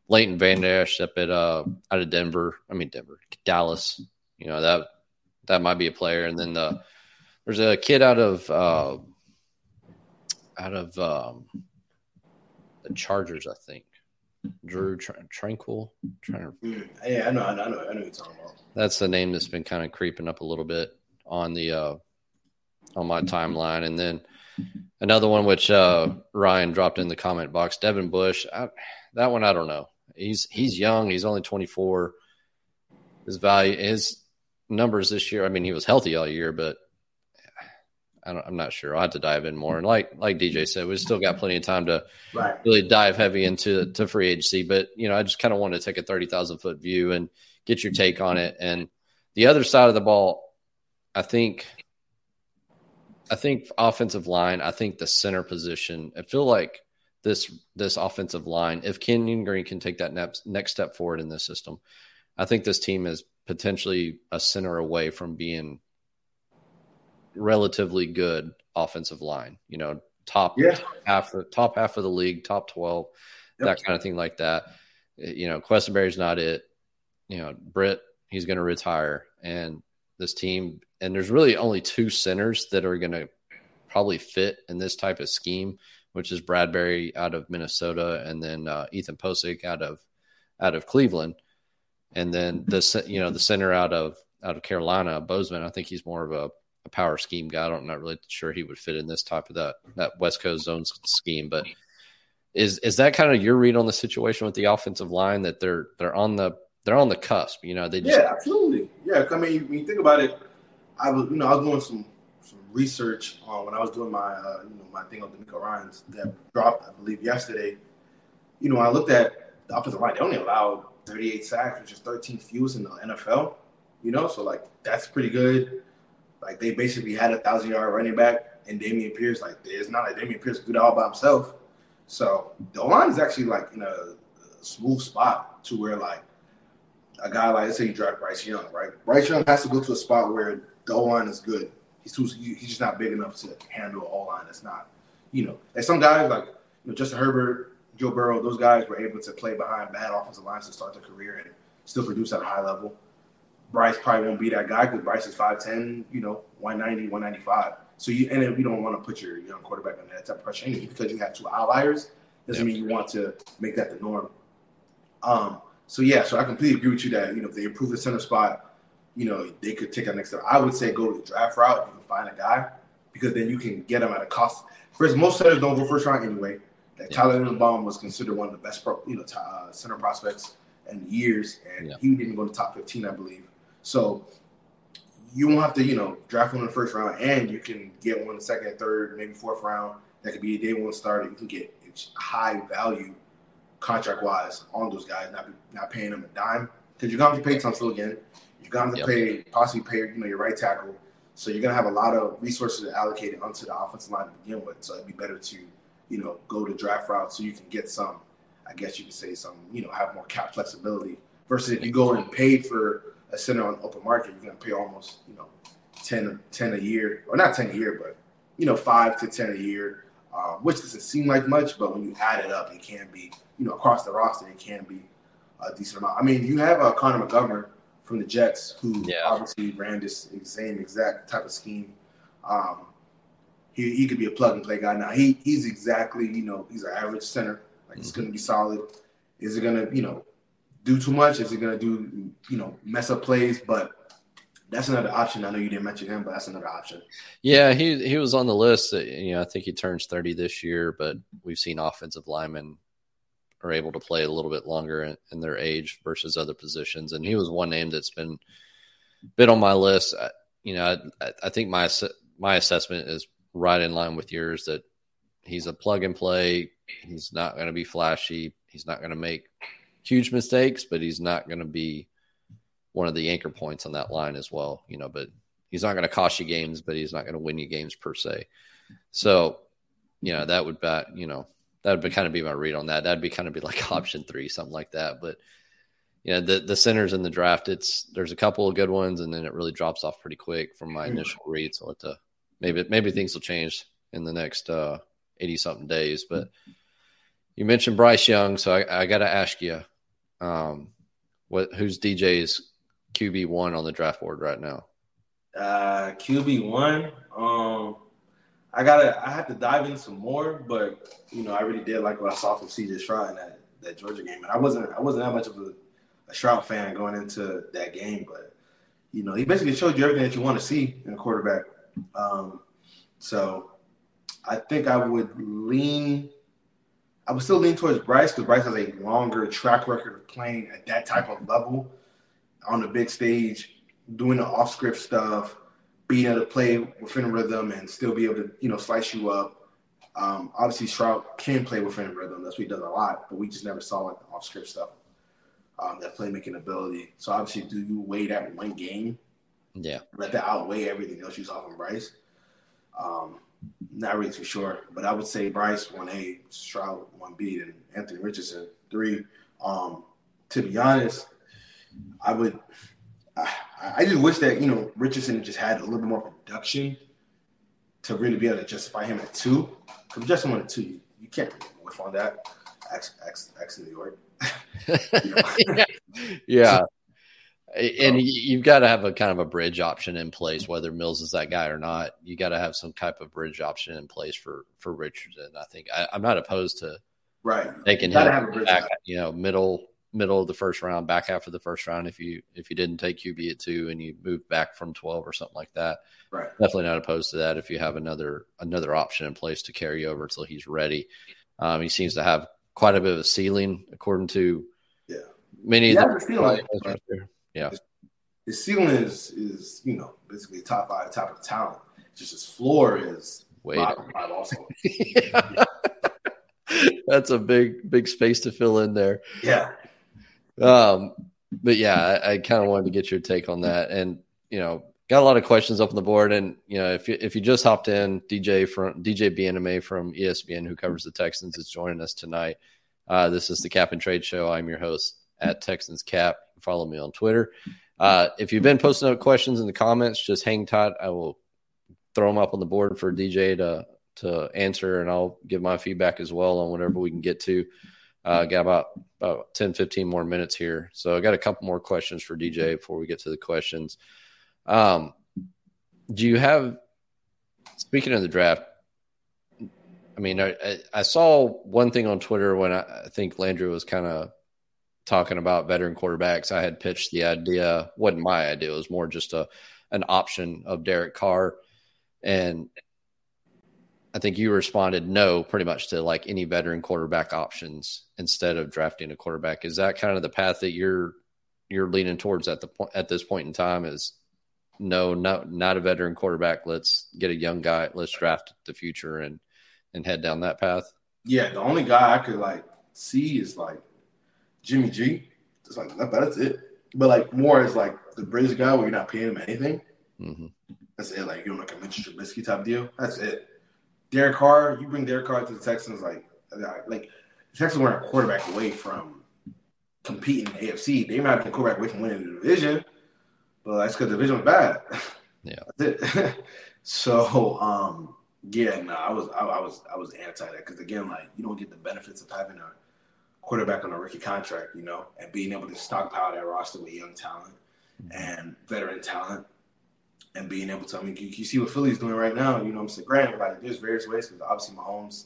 Leighton Vander Esch up at uh out of Denver. I mean Denver, Dallas. You know that that might be a player. And then the there's a kid out of uh, out of um, the Chargers, I think. Drue Tranquill. Trying to, yeah, I know, I know, I know, I know you're talking about. That's the name that's been kind of creeping up a little bit on the uh, on my timeline, and then another one which uh, Ryan dropped in the comment box. Devin Bush. I, that one I don't know. He's he's young. He's only 24. His value his numbers this year. I mean, he was healthy all year, but I am not sure. I'll have to dive in more. And like like DJ said, we still got plenty of time to right. really dive heavy into to free agency. But you know, I just kind of want to take a thirty thousand foot view and get your take on it. And the other side of the ball, I think, I think offensive line. I think the center position. I feel like this this offensive line. If Kenyon Green can take that next next step forward in this system, I think this team is potentially a center away from being relatively good offensive line. You know, top yeah. half the top half of the league, top twelve, yep. that kind of thing like that. Eh, you know, Quessenberry's not it. You know, Britt, he's going to retire, and this team, and there's really only two centers that are going to probably fit in this type of scheme, which is Bradbury out of Minnesota, and then uh, Ethan Pocic out of out of Cleveland, and then the you know the center out of out of Carolina, Bozeman. I think he's more of a a power scheme guy. I'm not really sure he would fit in this type of that that West Coast zone scheme, but is is that kind of your read on the situation with the offensive line that they're they're on the they're on the cusp? You know, they just yeah, absolutely, yeah. I mean, when you think about it, I was you know I was doing some some research on when I was doing my uh, you know my thing on DeMeco Ryans that dropped I believe yesterday. You know, I looked at the offensive line; they only allowed 38 sacks, which is 13 fewest in the NFL. You know, so like that's pretty good. Like they basically had a thousand yard running back and Dameon Pierce. Like it's not like Dameon Pierce could all by himself. So the line is actually like in a, a smooth spot to where like a guy like let's say you draft Bryce Young, right? Bryce Young has to go to a spot where the O line is good. He's too he's just not big enough to handle an O line that's not, you know. And some guys like you know Justin Herbert, Joe Burrow, those guys were able to play behind bad offensive lines to start their career and still produce at a high level. Bryce probably won't be that guy because Bryce is 5'10, you know, 190, 195. So you and then you don't want to put your young quarterback under that type of pressure anyway because you have two outliers. Doesn't mean you want to make that the norm. Um, so yeah, so I completely agree with you that you know if they improve the center spot, you know they could take a next step. I would say go to the draft route if you can find a guy because then you can get them at a cost. First, most centers don't go first round anyway. Like yeah. Tyler Linderbaum was considered one of the best, pro, you know, t- uh, center prospects in years, and yeah. he didn't go to top fifteen, I believe. So you won't have to, you know, draft one in the first round, and you can get one in the second, third, maybe fourth round. That could be a day one starter. You can get high value contract wise on those guys, not not paying them a dime because you're going to pay Tunsil again. You're going to yep. pay possibly pay you know your right tackle. So you're going to have a lot of resources allocated onto the offensive line to begin with. So it'd be better to you know go to draft route so you can get some. I guess you could say some you know have more cap flexibility versus if you go and pay for a center on open market, you're gonna pay almost you know 10, 10 a year, or not ten a year, but you know five to ten a year, uh, which doesn't seem like much, but when you add it up, it can be you know across the roster, it can be a decent amount. I mean, you have uh, Connor McGovern from the Jets, who yeah. obviously ran this same exact type of scheme. Um, he, he could be a plug and play guy. Now he he's exactly you know he's an average center. Like he's mm-hmm. going to be solid. Is it going to you know do too much? Is he going to do, you know, mess up plays? But that's another option. I know you didn't mention him, but that's another option. Yeah, he he was on the list. You know, I think he turns thirty this year, but we've seen offensive linemen are able to play a little bit longer in, in their age versus other positions, and he was one name that's been been on my list. I, you know, I, I think my my assessment is right in line with yours that he's a plug and play. He's not going to be flashy. He's not going to make huge mistakes, but he's not going to be one of the anchor points on that line as well. You know, but he's not going to cost you games, but he's not going to win you games per se. So, you know, that would bet, you know, that would be kind of be my read on that. That'd be kind of be like option three, something like that. But you know, the the centers in the draft, it's there's a couple of good ones, and then it really drops off pretty quick from my initial read. So let to maybe maybe things will change in the next uh, eighty something days. But you mentioned Bryce Young, so I, I got to ask you, um, what who's DJ's QB one on the draft board right now? Uh, QB one. Um, I gotta. I have to dive in some more, but you know, I really did like what I saw from CJ Stroud in that that Georgia game, and I wasn't. I wasn't that much of a, a Stroud fan going into that game, but you know, he basically showed you everything that you want to see in a quarterback. Um, so I think I would lean I would still lean towards Bryce because Bryce has a longer track record of playing at that type of level on the big stage. doing the off script stuff, being able to play within a rhythm and still be able to, you know, slice you up. Um, obviously, Stroud can play within a rhythm. That's what he does a lot, but we just never saw like the off script stuff, um, that playmaking ability. So obviously, do you weigh that one game? Yeah. Let that outweigh everything else you saw from Bryce. Um, not really too sure, but I would say Bryce one A, Stroud one B, and Anthony Richardson three. Um, to be honest, I would. I, I just wish that you know Richardson just had a little bit more production to really be able to justify him at two. Because just one at two, you, you can't really whiff on that. X X X New York. yeah. yeah. And you've got to have a kind of a bridge option in place, whether Mills is that guy or not. You got to have some type of bridge option in place for for Richardson. I think I, am not opposed to right taking him back, you know, middle middle of the first round, back half of the first round. If you if you didn't take QB at two and you move back from twelve or something like that, right? Definitely not opposed to that. If you have another another option in place to carry over until he's ready, um, he seems to have quite a bit of a ceiling according to yeah many of the ceiling yeah. His, ceiling is is you know basically top five, top of the talent. Just his floor is Wait. bottom five also. That's a big big space to fill in there. Yeah. Um, but yeah, I, I kind of wanted to get your take on that, and you know, got a lot of questions up on the board. And you know, if you if you just hopped in, DJ from DJ Bien-Aime from ESPN, who covers the Texans, is joining us tonight. Uh, this is the Cap and Trade Show. I'm your host at Texans Cap. Follow me on Twitter. Uh, if you've been posting up questions in the comments, just hang tight. I will throw them up on the board for DJ to to answer, and I'll give my feedback as well on whatever we can get to. Uh, got about about 10, 15 more minutes here, so I got a couple more questions for DJ before we get to the questions. Um, do you have? Speaking of the draft, I mean, I, I saw one thing on Twitter when I, I think Landry was kind of talking about veteran quarterbacks, I had pitched the idea. wasn't my idea; it was more just a an option of Derek Carr, and I think you responded no, pretty much to like any veteran quarterback options instead of drafting a quarterback. Is that kind of the path that you're you're leaning towards at the point at this point in time? Is no, not not a veteran quarterback. Let's get a young guy. Let's draft the future and and head down that path. Yeah, the only guy I could like see is like Jimmy G. Just like that, that's it. But like more as like the bridge guy where you're not paying him anything. Mm-hmm. That's it. Like you know, like a Mitch Trubisky type deal. That's it. Derek Carr, you bring Derek Carr to the Texans, like like the Texans weren't a quarterback away from competing in the AFC. They might have been a quarterback away from winning the division, but that's because the division was bad. Yeah, so um, yeah, no, I was I, I was I was anti that because again, like you don't get the benefits of having a quarterback on a rookie contract, you know, and being able to stockpile that roster with young talent and veteran talent and being able to, I mean, you, you see what Philly's doing right now, you know I'm saying? Granted, like, there's various ways because obviously Mahomes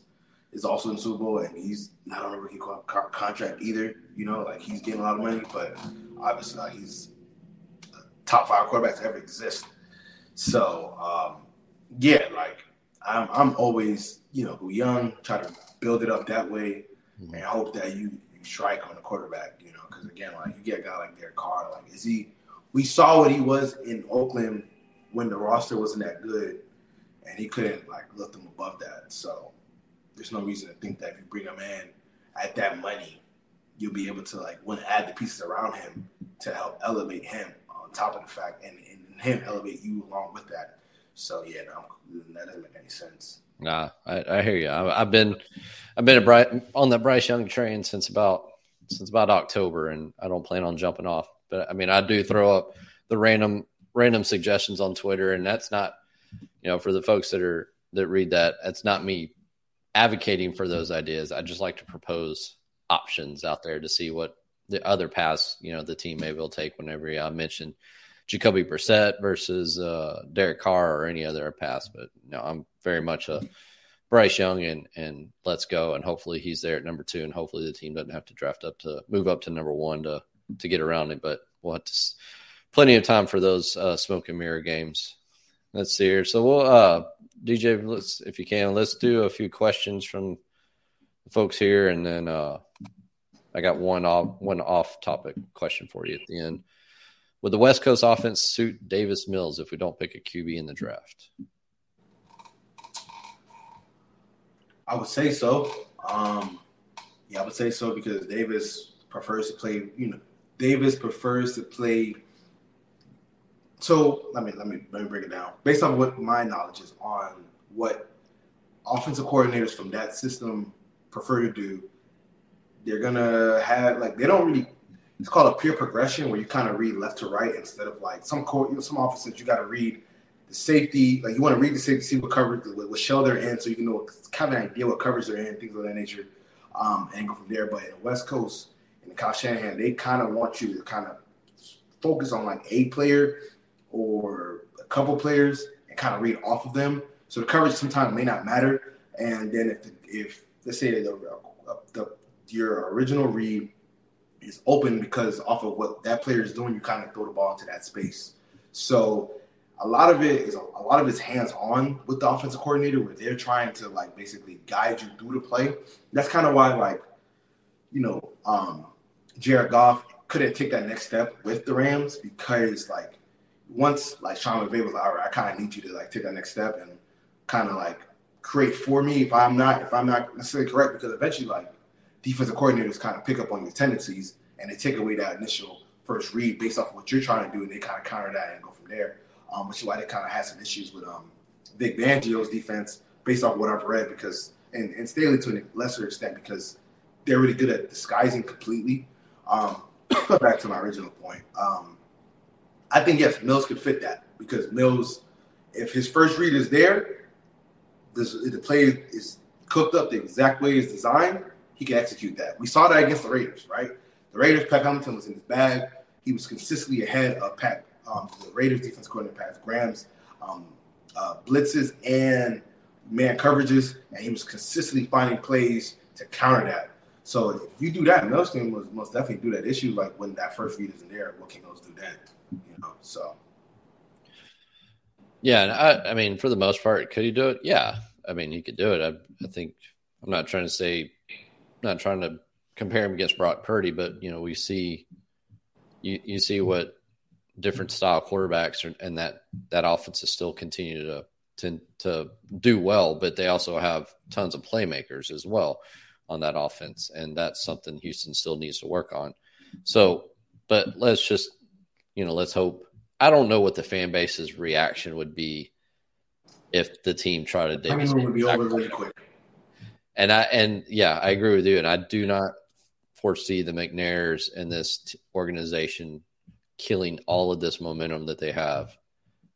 is also in Super Bowl and he's not on a rookie co- co- contract either, you know, like he's getting a lot of money, but obviously like, he's top five quarterbacks ever exist. So, um, yeah, like, I'm, I'm always, you know, young, try to build it up that way mm-hmm. and hope that you, you strike on the quarterback. You know, because again, like you get a guy like Derek Carr, like is he? We saw what he was in Oakland when the roster wasn't that good, and he couldn't like lift them above that. So there's no reason to think that if you bring him in at that money, you'll be able to like to add the pieces around him to help elevate him on top of the fact and, and him elevate you along with that. So yeah, no, that doesn't make any sense. Nah, I, I hear you. I, have been, I've been a bright on the Bryce Young train since about since about October, and I don't plan on jumping off. But I mean, I do throw up the random random suggestions on Twitter, and that's not, you know, for the folks that are that read that, that's not me advocating for those ideas. I just like to propose options out there to see what the other paths, you know, the team maybe will take. Whenever I mention Jacoby Brissett versus uh, Derek Carr or any other pass. But no, I'm very much a Bryce Young and and let's go. And hopefully he's there at number two, and hopefully the team doesn't have to draft up to move up to number one to to get around it. But we'll have to, plenty of time for those uh, smoke and mirror games. Let's see here. So we'll uh, DJ, let's if you can, let's do a few questions from folks here, and then uh, I got one off one off topic question for you at the end. Would the West Coast offense suit Davis Mills if we don't pick a QB in the draft? I would say so. Um, yeah, I would say so because Davis prefers to play. You know, Davis prefers to play. So let me let me let me break it down based on what my knowledge is on what offensive coordinators from that system prefer to do. They're gonna have like they don't really. It's called a peer progression where you kind of read left to right instead of like some court. You know, some offenses you got to read the safety. Like you want to read the safety, see what coverage, what, what shell they're in, so you can know kind of an idea what coverage they're in, things of that nature, um, and go from there. But in the West Coast, in Kyle Shanahan, they kind of want you to kind of focus on like a player or a couple players and kind of read off of them. So the coverage sometimes may not matter. And then if the, if let's say the, the your original read is open because off of what that player is doing, you kind of throw the ball into that space. So a lot of it is a, a lot of it's hands on with the offensive coordinator where they're trying to like basically guide you through the play. That's kind of why like you know um Jared Goff couldn't take that next step with the Rams because like once like Sean McVay was like, all right, I kind of need you to like take that next step and kind of like create for me if I'm not if I'm not necessarily correct because eventually like defensive coordinators kind of pick up on your tendencies and they take away that initial first read based off of what you're trying to do and they kind of counter that and go from there. Um, which is why they kind of had some issues with um Vic Fangio's defense based off what I've read because and, and Staley to a lesser extent because they're really good at disguising completely. Um, back to my original point. Um, I think yes, Mills could fit that because Mills, if his first read is there, this, the play is cooked up the exact way it's designed, he can execute that. We saw that against the Raiders, right? The Raiders, Pat Hamilton was in his bag. He was consistently ahead of Pat, um, the Raiders defense coordinator Pat Graham's um, uh, blitzes and man coverages, and he was consistently finding plays to counter that. So if you do that, Mills can most definitely do that issue. Like when that first read isn't there, what can Mills do then? You know, so. Yeah, I, I mean, for the most part, could he do it? Yeah, I mean, he could do it. I, I think I'm not trying to say, not trying to compare him against Brock Purdy, but you know, we see, you you see what different style quarterbacks are, and that that offense is still continue to to to do well, but they also have tons of playmakers as well on that offense, and that's something Houston still needs to work on. So, but let's just you know, let's hope. I don't know what the fan base's reaction would be if the team tried to. I would be over really quick. And I and yeah, I agree with you. And I do not foresee the McNairs and this t- organization killing all of this momentum that they have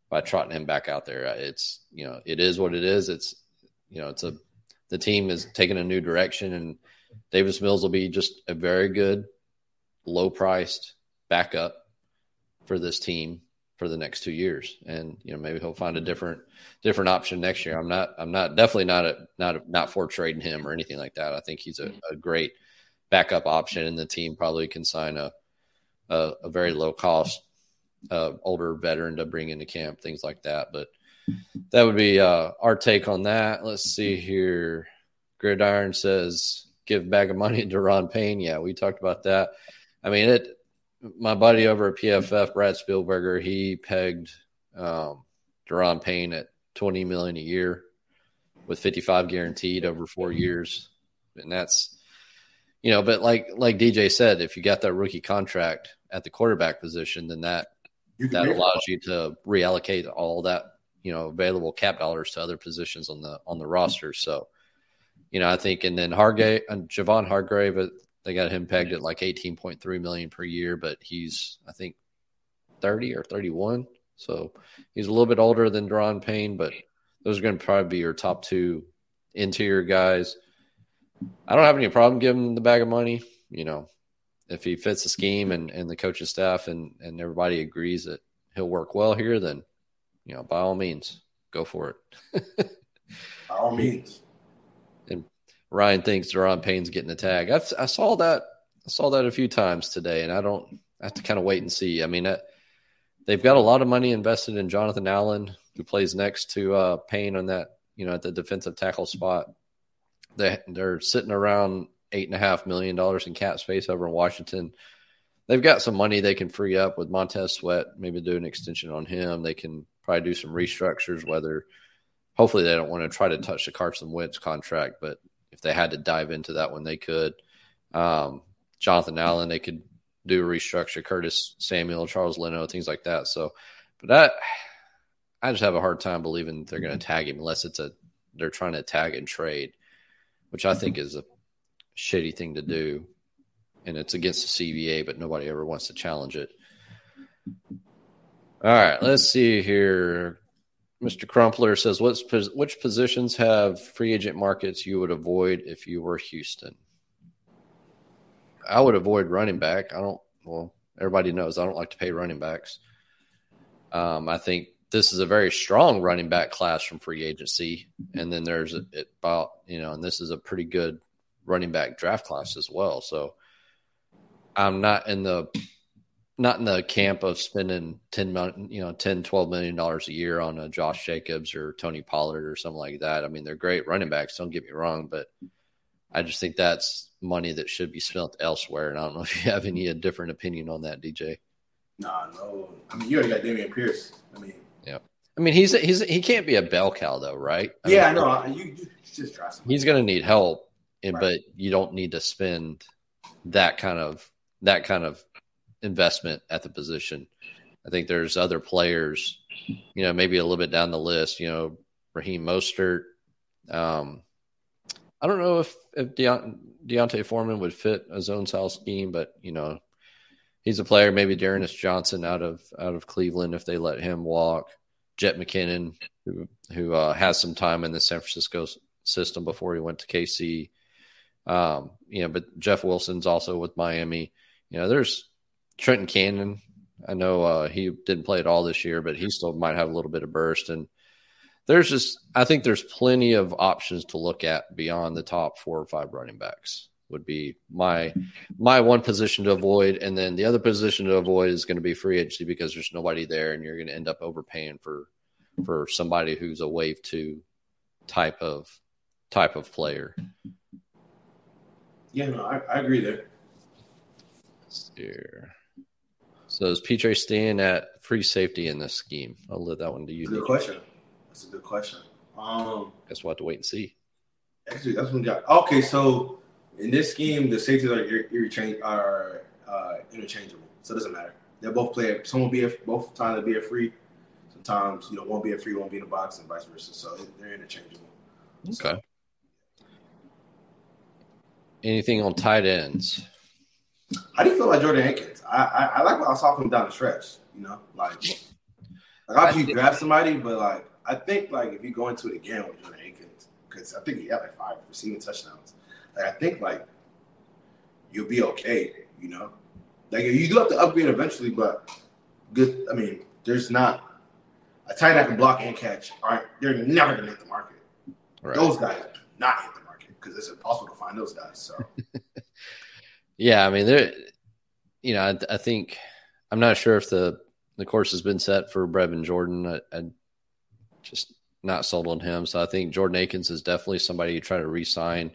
by trotting him back out there. It's you know, it is what it is. It's you know, it's a the team is taking a new direction, and Davis Mills will be just a very good, low priced backup for this team for the next two years. And you know, maybe he'll find a different different option next year. I'm not I'm not definitely not a, not a, not for trading him or anything like that. I think he's a, a great backup option, and the team probably can sign a a, a very low cost uh, older veteran to bring into camp, things like that. But that would be uh, our take on that. Let's see here. Gridiron says, "Give bag of money to Ron Payne." Yeah, we talked about that. I mean, it my buddy over at PFF, Brad Spielberger, he pegged um, Daron Payne at 20 million a year with 55 guaranteed over four years. And that's, you know, but like, like DJ said, if you got that rookie contract at the quarterback position, then that, that allows you to reallocate all that, you know, available cap dollars to other positions on the, on the roster. So, you know, I think, and then Hargrave and Javon Hargrave they got him pegged at like 18.3 million per year, but he's I think 30 or 31. So he's a little bit older than Daron Payne, but those are going to probably be your top two interior guys. I don't have any problem giving him the bag of money. You know, if he fits the scheme and, and the coaching staff and, and everybody agrees that he'll work well here, then, you know, by all means, go for it. by all means. Ryan thinks Daron Payne's getting the tag. I've, i saw that. I saw that a few times today, and I don't. I have to kind of wait and see. I mean, they've got a lot of money invested in Jonathan Allen, who plays next to uh, Payne on that. You know, at the defensive tackle spot. They they're sitting around eight and a half million dollars in cap space over in Washington. they've got some money they can free up with Montez Sweat. Maybe do an extension on him. They can probably do some restructures. Whether hopefully they don't want to try to touch the Carson Wentz contract, but if they had to dive into that one, they could. Um, Jonathan Allen, they could do a restructure. Curtis Samuel, Charles Leno, things like that. So, but that I just have a hard time believing they're going to tag him unless it's a they're trying to tag and trade, which I think is a shitty thing to do, and it's against the CBA, but nobody ever wants to challenge it. All right, let's see here. Mr. Crumpler says, "What's which positions have free agent markets you would avoid if you were Houston?" I would avoid running back. I don't. Well, everybody knows I don't like to pay running backs. Um, I think this is a very strong running back class from free agency, and then there's it about you know, and this is a pretty good running back draft class as well. So I'm not in the not in the camp of spending 10 million, you know, 10, 12 million dollars a year on a Josh Jacobs or Tony Pollard or something like that. I mean, they're great running backs, don't get me wrong, but I just think that's money that should be spent elsewhere. And I don't know if you have any different opinion on that, DJ. Nah, no. I mean, you already got Dameon Pierce. I mean, yeah. I mean, he's a, he's he can't be a bell cow though, right? I yeah, mean, I know. You, you just try He's going to need help, and right. but you don't need to spend that kind of that kind of investment at the position. I think there's other players, you know, maybe a little bit down the list. You know, Raheem Mostert. Um, I don't know if if Deont- D'Onta Foreman would fit a zone style scheme, but you know, he's a player. Maybe D'Ernest Johnson out of out of Cleveland if they let him walk. Jet McKinnon, who who uh, has some time in the San Francisco system before he went to KC. Um, you know, but Jeff Wilson's also with Miami. You know, there's Trenton Cannon. I know uh, he didn't play at all this year, but he still might have a little bit of burst. And there's just, I think there's plenty of options to look at beyond the top four or five running backs. Would be my my one position to avoid, and then the other position to avoid is going to be free agency because there's nobody there, and you're going to end up overpaying for for somebody who's a wave two type of type of player. Yeah, no, I, I agree there. Here. So is PJ staying at free safety in this scheme? I'll leave that one to you. Good question. That's a good question. Um, guess we'll have to wait and see. Actually, that's one got. Okay, so in this scheme, the safeties are are uh, interchangeable, so it doesn't matter. They both play. Some will be a, both times they'll be a free. Sometimes you know one be a free, one be in the box, and vice versa. So they're interchangeable. Okay. So, Anything on tight ends? How do you feel about Jordan Akins? I, I, I like what I saw from down the stretch. You know, like like obviously you draft somebody, but like I think like if you go into it again with Jordan Akins, because I think he had like five receiving touchdowns. Like I think like you'll be okay. You know, like you do have to upgrade eventually, but good. I mean, there's not a tight end that can block and catch. All right, they're never gonna hit the market. Right. Those guys do not hit the market because it's impossible to find those guys. So. Yeah, I mean, there, you know, I, I, think I'm not sure if the the course has been set for Brevin Jordan. I, I just not sold on him, so I think Jordan Akins is definitely somebody you try to re-sign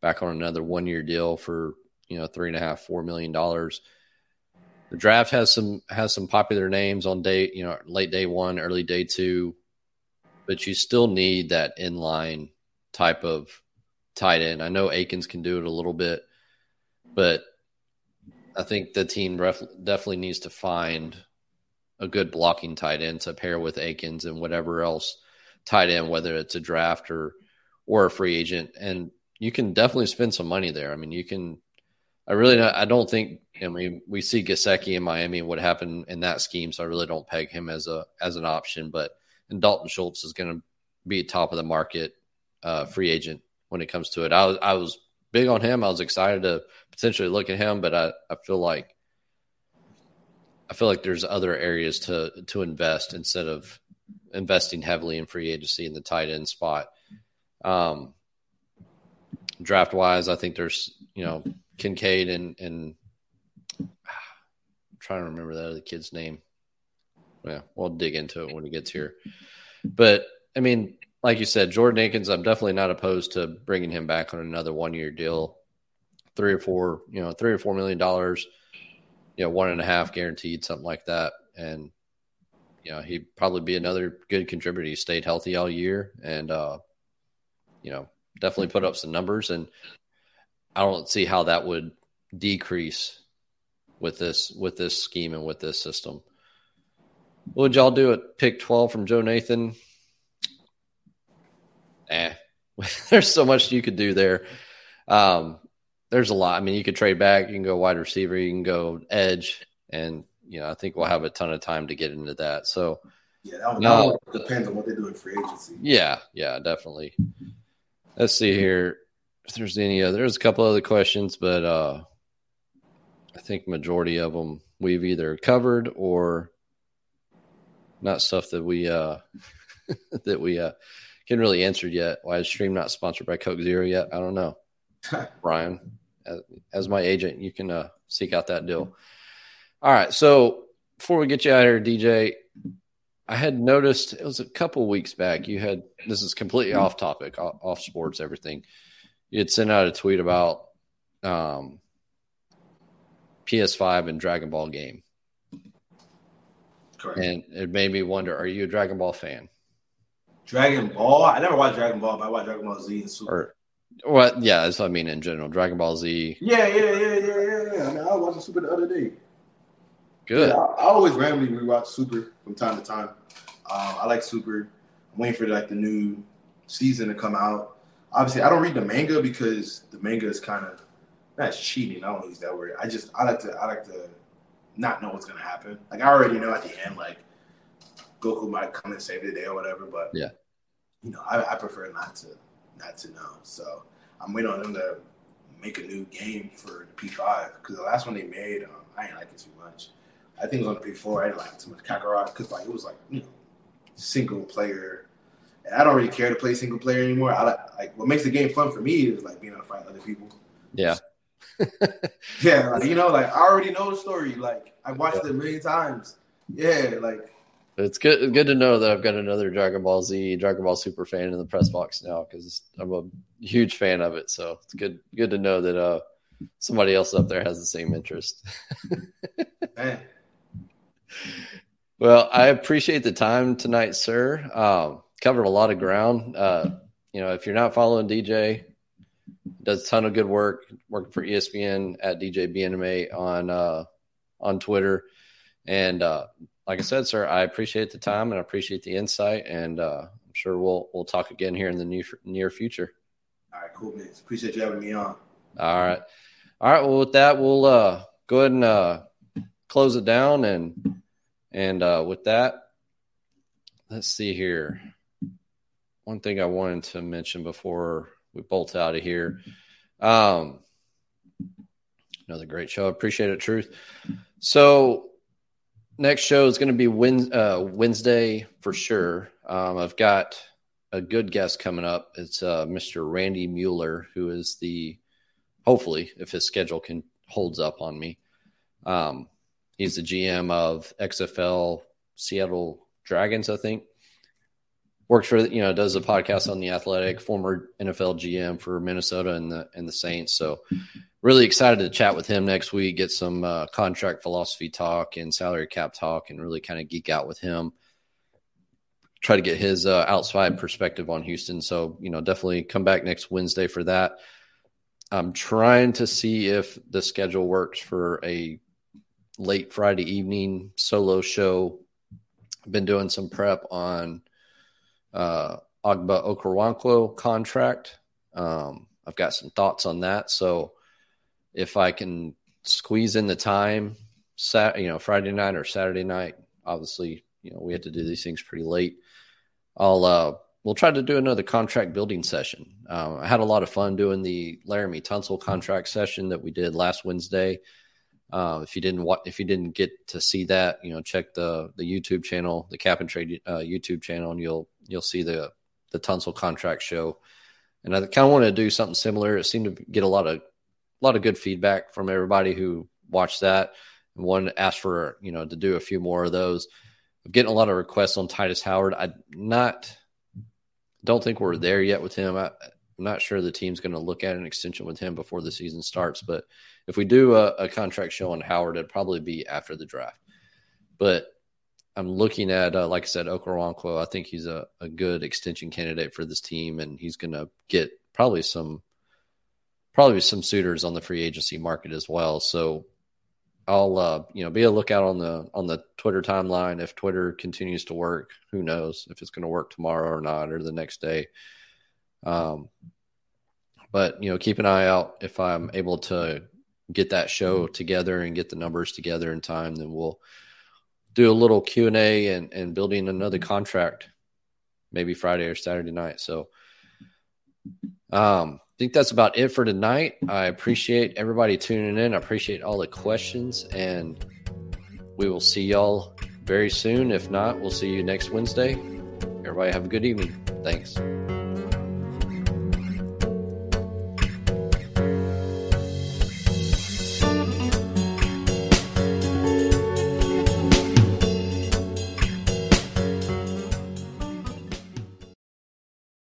back on another one year deal for you know three and a half, four million dollars. The draft has some has some popular names on day, you know, late day one, early day two, but you still need that inline type of tight end. I know Akins can do it a little bit but I think the team ref- definitely needs to find a good blocking tight end to pair with Akins and whatever else tight end, whether it's a draft or or a free agent. And you can definitely spend some money there. I mean, you can. I really, not, I don't think. I mean, we see Gesicki in Miami what happened in that scheme, so I really don't peg him as a as an option. But and Dalton Schultz is going to be top of the market uh, free agent when it comes to it. I was I was big on him. I was excited to potentially look at him, but I, I feel like I feel like there's other areas to to invest instead of investing heavily in free agency in the tight end spot. Um, draft wise, I think there's you know Kincaid and and I'm trying to remember that other kid's name. Yeah, we'll dig into it when he gets here. But I mean, like you said, Jordan Akins, I'm definitely not opposed to bringing him back on another one year deal, three or four, you know, three or four million dollars. you know, one and a half guaranteed, something like that. And, you know, he'd probably be another good contributor. He stayed healthy all year and, uh, you know, definitely put up some numbers. And I don't see how that would decrease with this with this scheme and with this system. What would y'all do at pick 12 from Joe Nathan? Eh, there's so much you could do there. Um, there's a lot. I mean, you could trade back, you can go wide receiver, you can go edge, and you know, I think we'll have a ton of time to get into that. So, yeah, that, no, depends on what they do in free agency. Yeah, yeah, definitely. Let's see here if there's any other. There's a couple other questions, but uh, I think majority of them we've either covered or not stuff that we uh that we uh can really answer yet. Why is Stream not sponsored by Coke Zero yet? I don't know. Brian, as, as, my agent, you can uh, seek out that deal. All right. So before we get you out here, DJ, I had noticed it was a couple weeks back. You had this is completely off topic, off, off sports, everything. You had sent out a tweet about um, PS5 and Dragon Ball game. Correct. And it made me wonder: Are you a Dragon Ball fan? Dragon Ball. I never watched Dragon Ball, but I watched Dragon Ball Z and Super. Or, well, yeah, that's what I mean in general. Dragon Ball Z. Yeah, yeah, yeah, yeah, yeah. yeah. I, mean, I was watching Super the other day. Good. Yeah, I, I, always randomly rewatch Super from time to time. Um, I like Super. I'm waiting for like the new season to come out. Obviously, I don't read the manga because the manga is kind of that's cheating. I don't use that word. I just I like to I like to not know what's gonna happen. Like I already know at the end, like Goku might come and save the day or whatever. But yeah, you know, I, I prefer not to not to know. So I'm waiting on them to make a new game for the P5 because the last one they made, um, I didn't like it too much. I think it was on the P4. I didn't like it too much. Kakarot because like it was like you know single player. And I don't really care to play single player anymore. I like like what makes the game fun for me is like being able to fight other people. Yeah. yeah, like, you know, like I already know the story. Like I watched yeah. it a million times. Yeah, like it's good good to know that I've got another Dragon Ball Z, Dragon Ball Super fan in the press box now because I'm a huge fan of it. So it's good good to know that uh somebody else up there has the same interest. well, I appreciate the time tonight, sir. Um, covered a lot of ground. Uh, you know, if you're not following DJ, does a ton of good work working for ESPN at DJ Bien-Aime on uh, on Twitter. And uh, like I said, sir, I appreciate the time and I appreciate the insight, and uh, I'm sure we'll we'll talk again here in the near near future. All right, cool, man. Appreciate you having me on. All right, all right. Well, with that, we'll uh, go ahead and uh, close it down, and and uh, with that, let's see here. One thing I wanted to mention before we bolt out of here. Um, another great show. Appreciate it, Truth. So next show is going to be uh, Wednesday for sure. Um, I've got a good guest coming up. It's uh, Mr. Randy Mueller, who is the hopefully, if his schedule can holds up on me. Um, he's the GM of XFL Seattle Dragons, I think works for you know does a podcast on the Athletic, former NFL GM for Minnesota and the and the Saints. So really excited to chat with him next week, get some uh, contract philosophy talk and salary cap talk, and really kind of geek out with him. Try to get his uh, outside perspective on Houston. So you know definitely come back next Wednesday for that. I'm trying to see if the schedule works for a late Friday evening solo show. I've been doing some prep on uh, Ogbo Okoronkwo contract. Um, I've got some thoughts on that. So if I can squeeze in the time, sat, you know, Friday night or Saturday night, obviously, you know, we have to do these things pretty late. I'll, uh, we'll try to do another contract building session. Um, I had a lot of fun doing the Laremy Tunsil contract session that we did last Wednesday. Uh, if you didn't if you didn't get to see that, you know, check the the YouTube channel, the Cap and Trade uh, YouTube channel, and you'll you'll see the the Tunsil contract show. And I kind of wanted to do something similar. It seemed to get a lot of a lot of good feedback from everybody who watched that and one asked for you know to do a few more of those. I'm getting a lot of requests on Tytus Howard. I not don't think we're there yet with him. I, I'm not sure the team's going to look at an extension with him before the season starts. But if we do a, a contract show on Howard, it'd probably be after the draft. But I'm looking at, uh, like I said, Okoronkwo. I think he's a, a good extension candidate for this team, and he's going to get probably some probably some suitors on the free agency market as well. So I'll uh, you know be a lookout on the on the Twitter timeline. If Twitter continues to work, who knows if it's going to work tomorrow or not, or the next day. Um, but you know, keep an eye out. If I'm able to get that show together and get the numbers together in time, then we'll do a little Q and A and and building another contract, maybe Friday or Saturday night. So, um, I think that's about it for tonight. I appreciate everybody tuning in. I appreciate all the questions, and we will see y'all very soon. If not, we'll see you next Wednesday. Everybody have a good evening. Thanks.